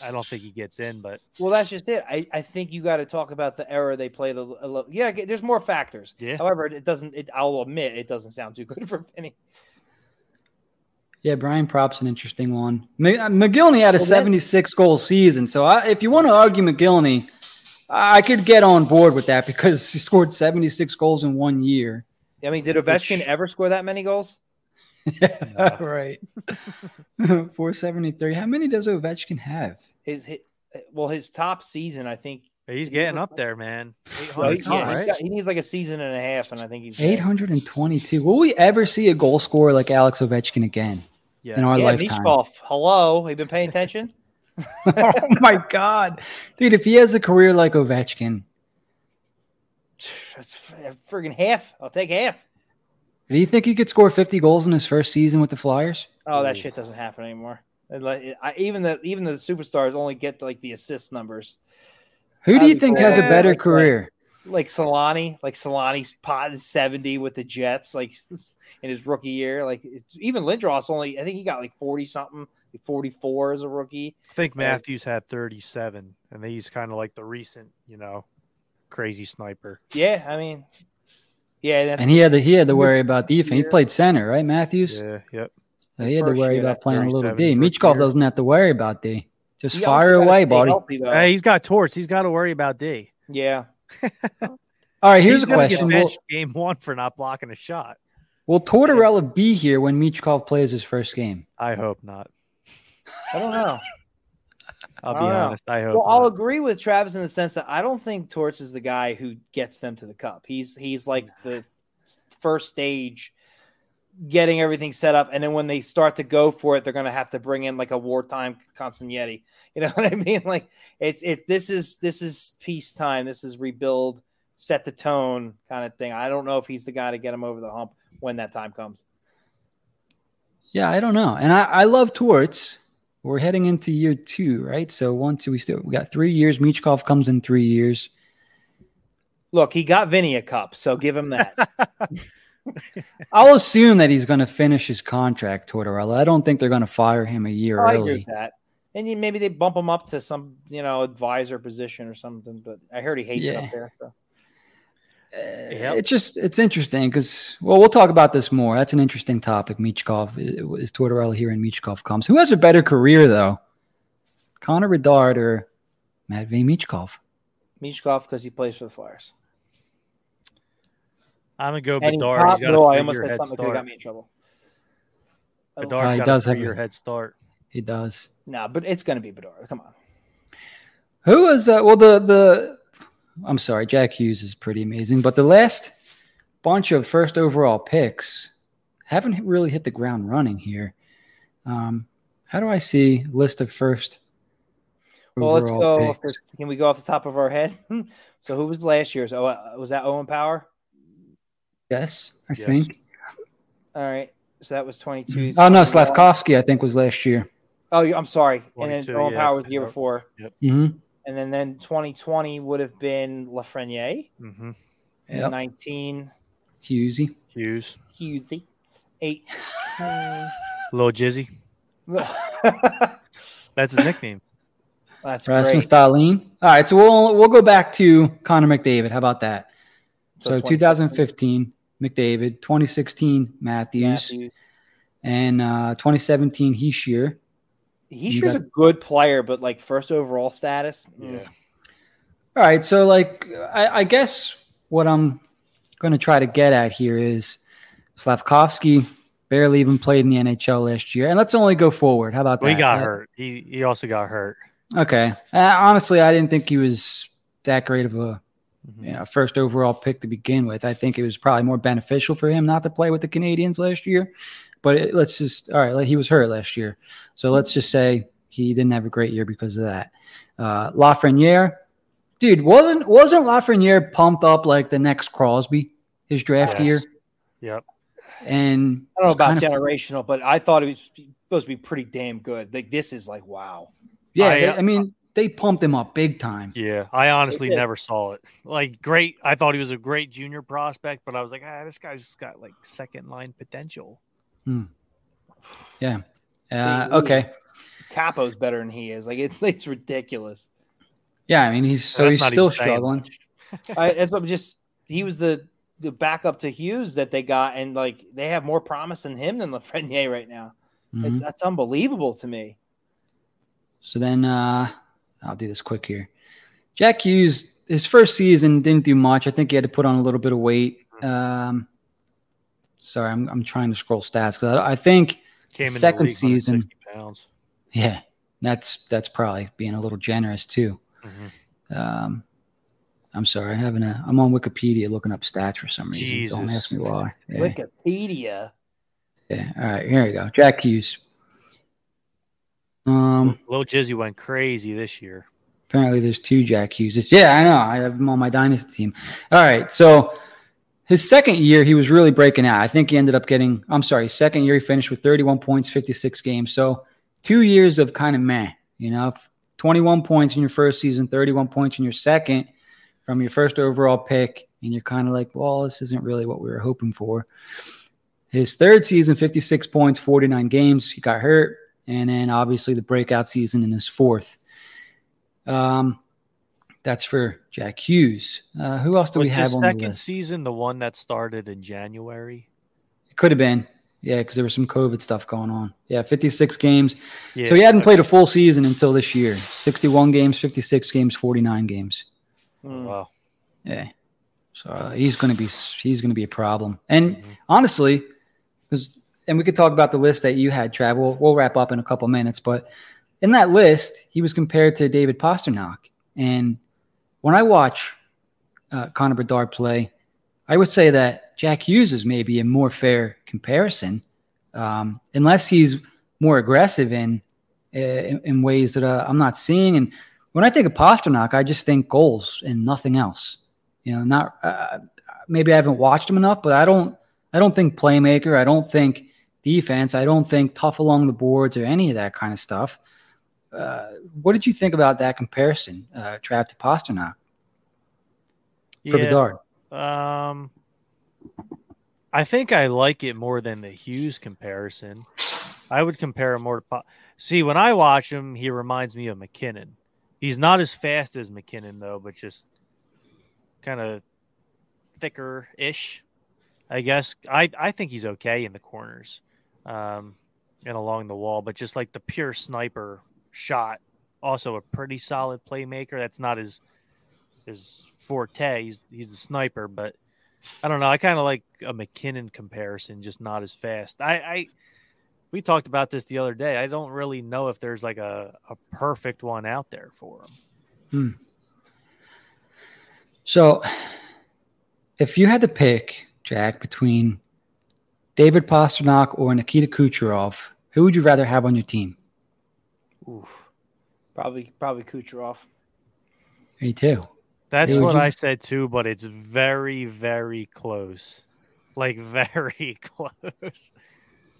I don't think he gets in, but well, that's just it. I, I think you got to talk about the error they play. The a yeah, there's more factors. yeah, However, it doesn't. It, I'll admit it doesn't sound too good [laughs] for Vinny. Yeah, Brian Propp's an interesting one. M- uh, Mogilny had a Well, then- 76 goal season, so I, if you want to argue Mogilny, I could get on board with that because he scored 76 goals in one year. I mean, did Ovechkin Which- ever score that many goals? [laughs] Yeah, right. [laughs] 473. How many does Ovechkin have? His, his uh, well, his top season, I think. he's getting up there, man. Well, he, 800, yeah, he's right? got- he needs like a season and a half, and I think he's 822. Will we ever see a goal scorer like Alex Ovechkin again Yes. in our Yeah, lifetime? Michkov. Hello, have you been paying attention? [laughs] [laughs] oh my God. Dude, if he has a career like Ovechkin, [sighs] Friggin' half. I'll take half. do you think he could score 50 goals in his first season with the Flyers? Oh, that Ooh. shit doesn't happen anymore. Like, I, even the even the superstars only get like the assist numbers. Who do you think has a yeah, better like, career? Like Selanne, like Selanne's pot is seventy with the Jets, like [laughs] in his rookie year. Like it's, even Lindros only, I think he got like forty something, like forty four as a rookie. I think Matthews had 37, and he's kind of like the recent, you know, crazy sniper. Yeah, I mean, yeah, that's And he had to he had to worry about defense. He played center, right, Matthews? Yeah, yep. So he had to worry about playing a little D. is rookie Michkov doesn't have to worry about D. Just he fire away, stay buddy. healthy. Hey, he's got torts. He's got to worry about D. Yeah, [laughs] All right, here's He's a gonna get question. Will, game one for not blocking a shot. will Tortorella be here when Michkov plays his first game? I hope not. I don't know. I'll be don't know. honest. I hope. Well, I'll agree with Travis in the sense that I don't think Torts is the guy who gets them to the cup. He's he's like the first stage, getting everything set up, and then when they start to go for it, they're going to have to bring in like a wartime Consignetti. You know [laughs] what I mean? Like it's it. This is this is peacetime. This is rebuild, set the tone kind of thing. I don't know if he's the guy to get him over the hump when that time comes. Yeah, I don't know. And I, I love Torts. We're heading into year two, right? So one, two, we still we got three years. Michkov comes in three years. Look, he got Vinny a cup, so give him that. [laughs] I'll assume that he's going to finish his contract, Tortorella. I don't think they're going to fire him a year I agree early. with that. And maybe they bump him up to some, you know, advisor position or something. But I heard he hates it up there. So. Uh, Yep. It's just it's interesting because well we'll talk about this more. That's an interesting topic. Michkov is, is Tortorella here and Michkov comes. Who has a better career though? Connor Bedard or Matvey Michkov? Michkov because he plays for the Flyers. I'm gonna go And he Bedard. popped- He's got no, a I almost three-year said something that got me in trouble. Oh, Bedard's Uh, he does a have your head start. He does. nah, but it's going to be Bedard. Come on. Who was uh, well the the I'm sorry, Jack Hughes is pretty amazing, but the last bunch of first overall picks haven't really hit the ground running here. Um, how do I see list of first? Well, let's go. Off picks? can we go off the top of our head? [laughs] so who was last year's? Oh, uh, was that Owen Power? Yes, I Yes. think. All right. So that was 22. Oh no, Slavkovsky I think was last year. Oh, I'm sorry. And then 22, Owen yeah. Power was the year before. hmm And then, then 2020 would have been Lafreniere. Mm-hmm. And Yep. 19 Hughesy. Hughes, Husey. Eight. [laughs] Lil Jizzy. [laughs] That's his nickname. That's Rasmus great. Dahlin. All right, so we'll we'll go back to Connor McDavid. How about that? So, 2015, 2015 McDavid, 2016 Matthews, Matthews. and uh, 2017 Hischier. He's You just a good player, but like first overall status. mm. Yeah. All right, so like I, I guess what I'm going to try to get at here is Slavkovsky barely even played in the NHL last year, and let's only go forward. How about Well, he got Uh, hurt. He he also got hurt. Okay, uh, honestly, I didn't think he was that great of a. you know, first overall pick to begin with. I think it was probably more beneficial for him not to play with the Canadiens last year. But it, let's just all right, like, he was hurt last year, so let's just say he didn't have a great year because of that. Uh, Lafreniere, dude, wasn't wasn't Lafreniere pumped up like the next Crosby his draft Yes. year? Yep. And I don't know about kind of- generational, but I thought it was supposed to be pretty damn good. Like this is like wow. yeah, I, they- uh, I mean they pumped him up big time. Yeah, I honestly never saw it. Like great, I thought he was a great junior prospect, but I was like, ah, this guy's got like second line potential. Hmm. Yeah. Uh, okay. Kaapo's better than he is. Like it's [laughs] it's ridiculous. Yeah, I mean he's so That's he's still struggling. [laughs] I, that's what I'm just he was the the backup to Hughes that they got, and like they have more promise in him than Lafreniere right now. Mhm. It's that's unbelievable to me. So then uh, I'll do this quick here. Jack Hughes, his first season didn't do much. I think he had to put on a little bit of weight. Um, sorry, I'm, I'm trying to scroll stats because I, I think, Came in the Second season. pounds. yeah, that's that's probably being a little generous too. Mhm. Um, I'm sorry, I'm having a I'm on Wikipedia looking up stats for some reason. Don't ask me why. Yeah, Wikipedia. yeah. All right, here we go. Jack Hughes. Um, Lil Jizzy went crazy this year. Apparently, there's two Jack Hughes. Yeah, I know. I have him on my dynasty team. All right. So his second year, he was really breaking out. I think he ended up getting, I'm sorry, second year, he finished with 31 points, 56 games. So two years of kind of meh, you know, 21 points in your first season, 31 points in your second from your first overall pick. And you're kind of like, well, this isn't really what we were hoping for. His third season, 56 points, 49 games. He got hurt. And then obviously the breakout season in his fourth. Um, that's for Jack Hughes. Uh, who else do was we have the on the second season the one that started in January? It could have been. Yeah, because there was some COVID stuff going on. Yeah, 56 games. Yeah. So he hadn't played a full season until this year 61 games, 56 games, 49 games. Mm. wow. Yeah. So uh, he's going to be he's going to be a problem. And Mhm. honestly, because and we could talk about the list that you had, Trav. We'll, we'll wrap up in a couple minutes, but in that list, he was compared to David Pastrnak. And when I watch uh, Connor Bedard play, I would say that Jack Hughes is maybe a more fair comparison, um, unless he's more aggressive in in, in ways that uh, I'm not seeing. And when I think of Pastrnak, I just think goals and nothing else. You know, not uh, maybe I haven't watched him enough, but I don't. I don't think playmaker. I don't think defense. I don't think tough along the boards or any of that kind of stuff. Uh, what did you think about that comparison, uh, Trav to Pastrnak for Yeah, Bedard? Um, I think I like it more than the Hughes comparison. I would compare him more to. Po- See, when I watch him, he reminds me of MacKinnon. He's not as fast as MacKinnon though, but just kind of thicker ish. I guess I I think he's okay in the corners, um, and along the wall, but just like the pure sniper shot, also a pretty solid playmaker. That's not his his forte. He's he's the sniper, but I don't know. I kind of like a MacKinnon comparison, just not as fast. I, I we talked about this the other day. I don't really know if there's like a, a perfect one out there for him. So, if you had to pick Jack between David Pastrnak or Nikita Kucherov, who would you rather have on your team? Oof. Probably probably Kucherov. Me too. That's Who what you- I said too, but it's very, very close. Like [laughs] very close.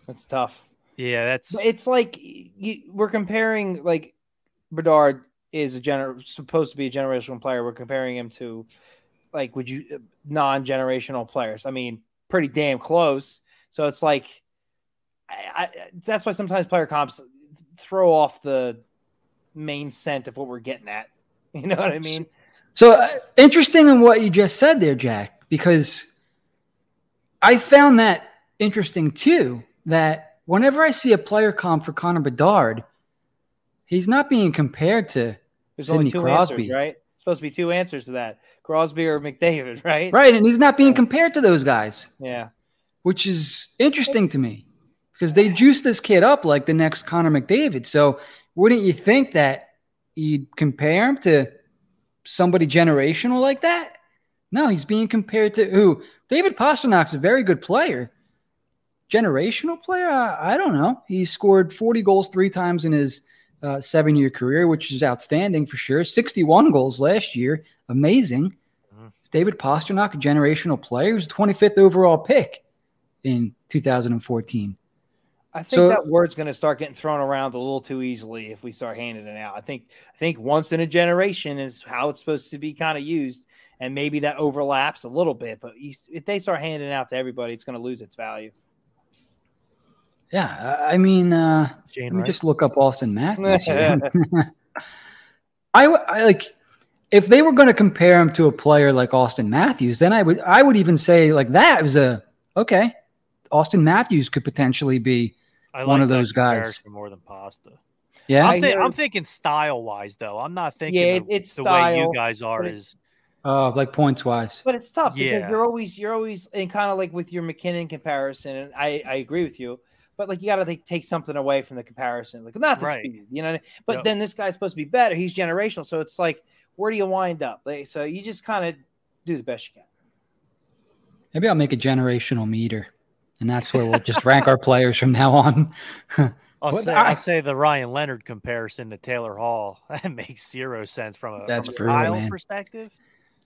That's tough. Yeah, that's It's like you, we're comparing like Bedard is a gener- supposed to be a generational player. We're comparing him to like would you uh, non-generational players. I mean, pretty damn close. So it's like I, I, that's why sometimes player comps throw off the main scent of what we're getting at. [laughs] You know what I mean? So uh, interesting in what you just said there, Jack, because I found that interesting too. That whenever I see a player comp for Connor Bedard, he's not being compared to There's Sidney Crosby. answers, right? Supposed to be two answers to that: Crosby or McDavid, [laughs] right? right, and he's not being compared to those guys, Yeah. Which is interesting to me because they juiced this kid up like the next Connor McDavid. So wouldn't you think that you'd compare him to somebody generational like that? No, he's being compared to who? David Pastrnak's a very good player. Generational player? I, I don't know. He scored 40 goals three times in his uh, seven year career, which is outstanding for sure. 61 goals last year. Amazing. Mhm. Is David Pastrnak a generational player? He was 25th overall pick in 2014. I think So- that word's going to start getting thrown around a little too easily if we start handing it out. I think I think once in a generation is how it's supposed to be kind of used, and maybe that overlaps a little bit. But you, if they start handing it out to everybody, it's going to lose its value. Yeah, I I mean, uh, Shane let me Wright. just look up Auston Matthews. I, [laughs] [laughs] I, w- I like if they were going to compare him to a player like Auston Matthews, then I would I would even say like that was a okay. Auston Matthews could potentially be I one of those guys. more than Pasta. yeah. I'm, thi- hear- I'm thinking style wise though. I'm not thinking Yeah, it- it's the way you guys are but it- is Uh, like points wise. But it's tough because you're always you're always in kind of like with your MacKinnon comparison, and I I agree with you. But like you got to like, take something away from the comparison, like not the Right. speed, you know. But Yep. then this guy's supposed to be better. He's generational, so it's like where do you wind up? Like, so you just kind of do the best you can. Maybe I'll make a generational meter, and that's where we'll just rank our players from now on. [laughs] I'll say, I- I'll say the Ryan Leonard comparison to Taylor Hall [laughs] that makes zero sense from a, That's from a brutal, style man. perspective.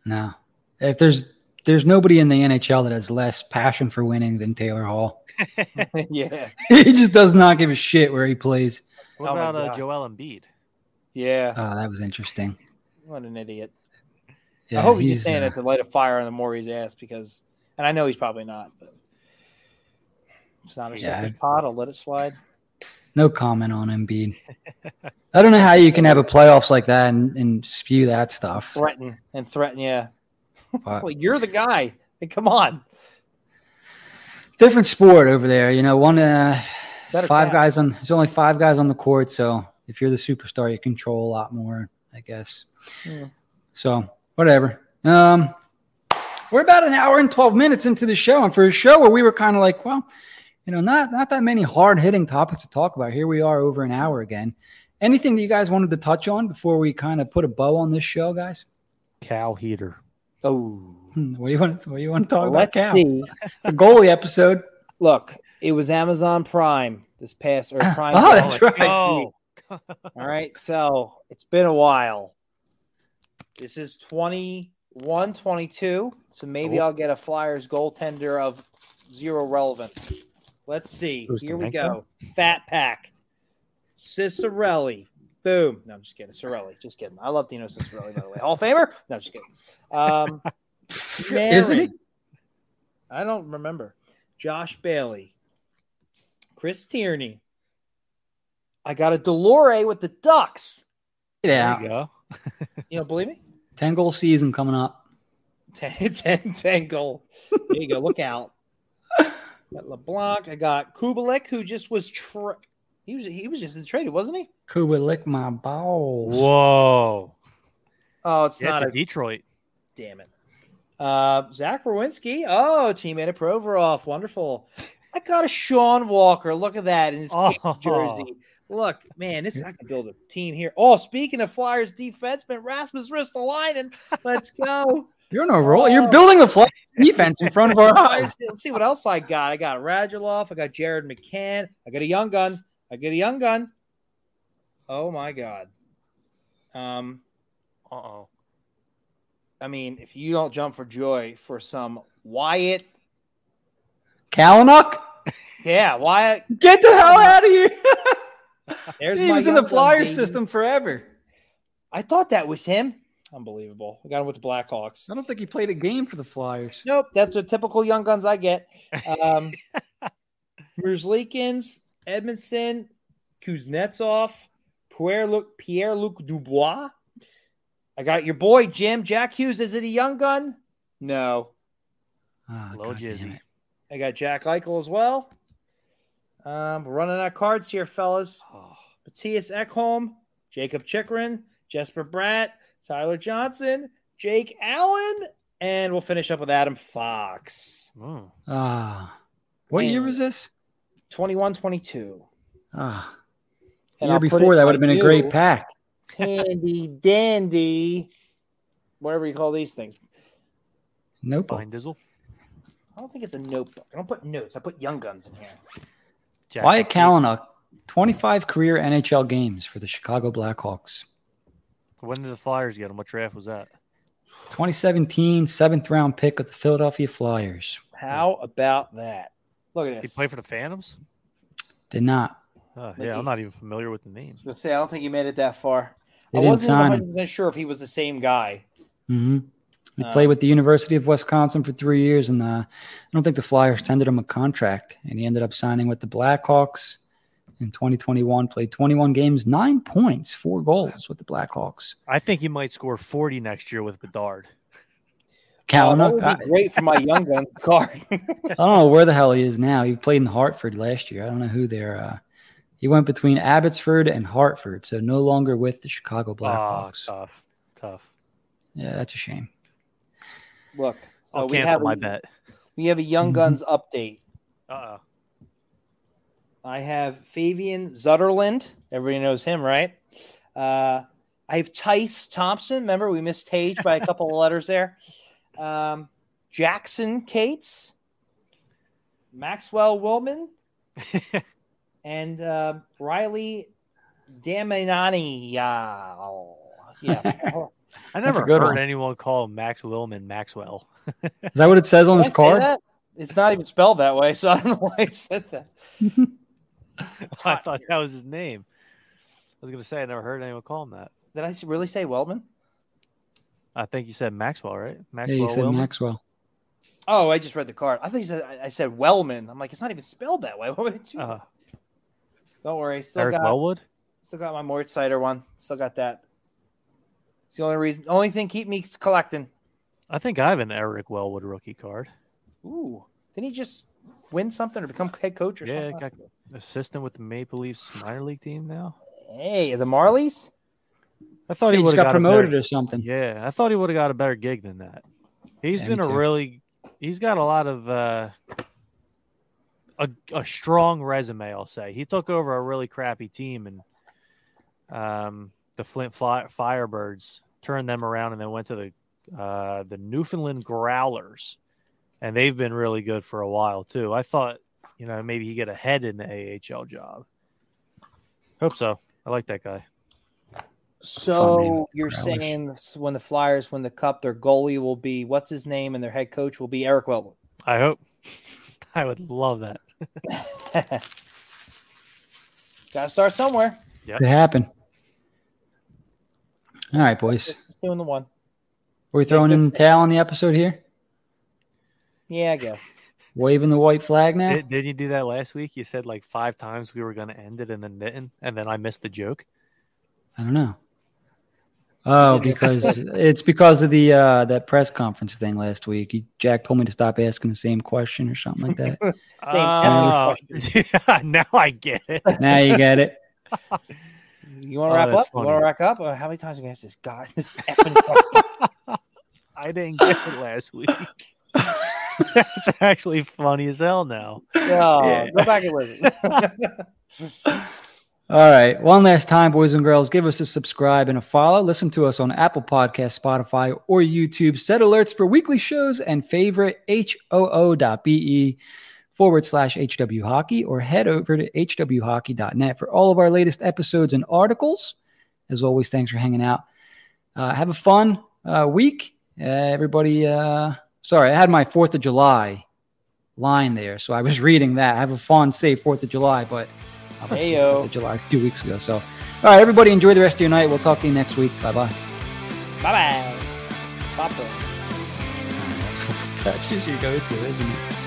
no, if there's there's nobody in the NHL that has less passion for winning than Taylor Hall. [laughs] yeah, he just does not give a shit where he plays. What Oh about uh, Joel Embiid? yeah. Oh, that was interesting. What an idiot! Yeah, I hope he's, just saying uh, it to light a fire on the Morey's ass because, and I know he's probably not, but it's not a Yeah. pot. I'll let it slide. no comment on Embiid. [laughs] I don't know how you can have a playoffs like that and, and spew that stuff. Threaten and threaten. Yeah. [laughs] But Well, you're the guy. Hey, come on. different sport over there. You know, one uh, five guys on. There's only five guys on the court, so if you're the superstar, you control a lot more, I guess. Yeah. So whatever. Um, we're about an hour and twelve minutes into the show, and for a show where we were kind of like, well, you know, not not that many hard hitting topics to talk about. Here we are over an hour again. Anything that you guys wanted to touch on before we kind of put a bow on this show, guys? Cal Heeter. Oh, Hmm, What do you want? What do you want to talk let's about? Cal? see. It's a goalie episode. Look, it was Amazon Prime this past or [laughs] Prime. Oh, that's Day. right. Oh, All right, so it's been a while. This is 21 22. So maybe Oh. I'll get a Flyers goaltender of zero relevance. Let's see. Who's Here we Demenko? go. Fat pack. Ciccarelli. Boom. No, I'm just kidding. Cirelli. Just kidding. I love Dino Ciccarelli, by the way. Hall of Famer? No, just kidding. Um, [laughs] Isn't he? I don't remember. Josh Bailey. Chris Tierney. I got a Delore with the Ducks. Get there you go. You don't believe me? Ten goal season coming up. [laughs] 10, 10, 10 goal. There you go. Look out. Got LeBlanc. I got Kubalik, who just was tra- he was he was just traded, wasn't he? Kuba lick my balls. Whoa. Oh, it's Yeah, not a Detroit. damn it. Uh, Zach Werenski. Oh, teammate of Provorov. Wonderful. I got a Sean Walker. Look at that in his Oh. jersey. Look, man, this I can build a team here. Oh, speaking of Flyers defenseman, Rasmus Ristolainen. Let's go. You're on a roll. You're building the fly [laughs] defense in front of our eyes. Let's see what else I got. I got Radulov. I got Jared McCann. I got a young gun. I got a young gun. Oh my god. Um, Uh oh. I mean, if you don't jump for joy for some Wyatt, Kalynuk, yeah, Wyatt. get the hell out of here. [laughs] There's he my was in the gun, flyer baby. system forever. I thought that was him. Unbelievable. I got him with the Blackhawks. I don't think he played a game for the Flyers. Nope, that's the typical young guns I get. Um, [laughs] Merzlikins, Edmundson, Kuznetsov, Pierre Luc Pierre Luc Dubois. I got your boy Jim Jack Hughes. Is it a young gun? No. Oh, Low Jizzy. I got Jack Eichel as well. Um, we're running out of cards here, fellas. Oh, Mattias Ekholm, Jakob Chychrun, Jesper Bratt, Tyler Johnson, Jake Allen, and we'll finish up with Adam Fox. mm. Ah. What year was this? 21 22. Ah. And year I'll before that would have been a you, great pack. Handy dandy, whatever you call these things. Nope. Fine Dizzle. I don't think it's a notebook. I don't put notes. I put Young Guns in here. Jackson Wyatt Cates. Kalynuk, 25 career NHL games for the Chicago Blackhawks. When did the Flyers get him? What draft was that? 2017 seventh round pick of the Philadelphia Flyers. How about that? Look at this. He this. played for the Phantoms. Did not. Maybe. yeah, I'm not even familiar with the names. I was gonna say I don't think he made it that far. They I didn't wasn't sign 100% sure if he was the same guy. hmm He Uh, played with the University of Wisconsin for three years, and uh, I don't think the Flyers tendered him a contract. And he ended up signing with the Blackhawks in 2021. Played 21 games, nine points, four goals with the Blackhawks. I think he might score 40 next year with Bedard. Oh, that would be great for my Young Guns card. [laughs] I don't know where the hell he is now. He played in Hartford last year. I don't know who they're. Uh, he went between Abbotsford and Hartford, so no longer with the Chicago Oh, Blackhawks. tough. Tough. yeah, that's a shame. Look, so I'll we cancel have my a, bet. we have a Young Mhm. Guns update. Uh-oh. I have Fabian Zetterlund. Everybody knows him, right? Uh, I have Tyce Thompson. Remember, we missed Tage by a couple of [laughs] letters there. Um, Jackson Cates, Maxwell Willman, [laughs] and uh, Riley Damiani. Uh, yeah. [laughs] I never good heard one. anyone call Max Willman Maxwell. Is that what it says on Did I his card? It's not even spelled that way, so I don't know why I said that. [laughs] I thought that was his name. I was going to say I never heard anyone call him that. Did I really say Wellman? I think you said Maxwell, right? Yeah, Maxwell you said Willman? Maxwell. Oh, I just read the card. I thought you said I I said Wellman. I'm like, it's not even spelled that way. [laughs] What would it do? Uh, Don't worry. Still Eric got Wellwood? still got my Mort Cider one. Still got that. It's the only reason only thing keep me collecting. I think I have an Eric Wellwood rookie card. Ooh. Didn't he just win something or become head coach or Yeah, something? got assistant with the Maple Leafs minor league team now. Hey, the Marlies? I thought He he just would got have promoted A or something. yeah, I thought he would have got a better gig than that. He's Yeah, been a too. really, he's got a lot of uh, a a strong resume. I'll say he took over a really crappy team and um, the Flint Fly, Firebirds turned them around and then went to the uh, the Newfoundland Growlers, and they've been really good for a while too. I thought you know maybe he get ahead in the AHL job. Hope so. I like that guy. So you're Growlers. saying this- when the Flyers win the cup, their goalie will be what's his name and their head coach will be Eric Wellwood. I hope. [laughs] I would love that. [laughs] Gotta start somewhere. Yeah, It happened. All right, boys. Just doing the one. Are we throwing in the towel on the episode here? Yeah, I guess. Waving the white flag now? Did, did you do that last week? You said like five times we were going to end it and then didn't, and then I missed the joke. I don't know. Oh, [laughs] because it's because of the uh that press conference thing last week. You, Jack told me to stop asking the same question or something like that. [laughs] [laughs] Oh, yeah, now I get it. now you get it. You want Oh, to wrap that's up? You want to wrap up? Or how many times are you gonna ask this guy? This effing? I didn't get it last week. [laughs] That's actually funny as hell now. Oh, Yeah. Go back and listen. [laughs] All right. One last time, boys and girls, give us a subscribe and a follow. Listen to us on Apple Podcasts, Spotify, or YouTube. Set alerts for weekly shows and favorite hoo.be forward slash HW Hockey or head over to hwhockey.net for all of our latest episodes and articles. As always, thanks for hanging out. Uh, have a fun uh, week. Uh, everybody, uh, sorry, I had my 4th of July line there. So I was [laughs] reading that. I have a fun, safe 4th of July, but obviously Heyo. 4th of July is two weeks ago. So, all right, everybody, enjoy the rest of your night. We'll talk to you next week. Bye bye. bye bye. That's just your go to, isn't it?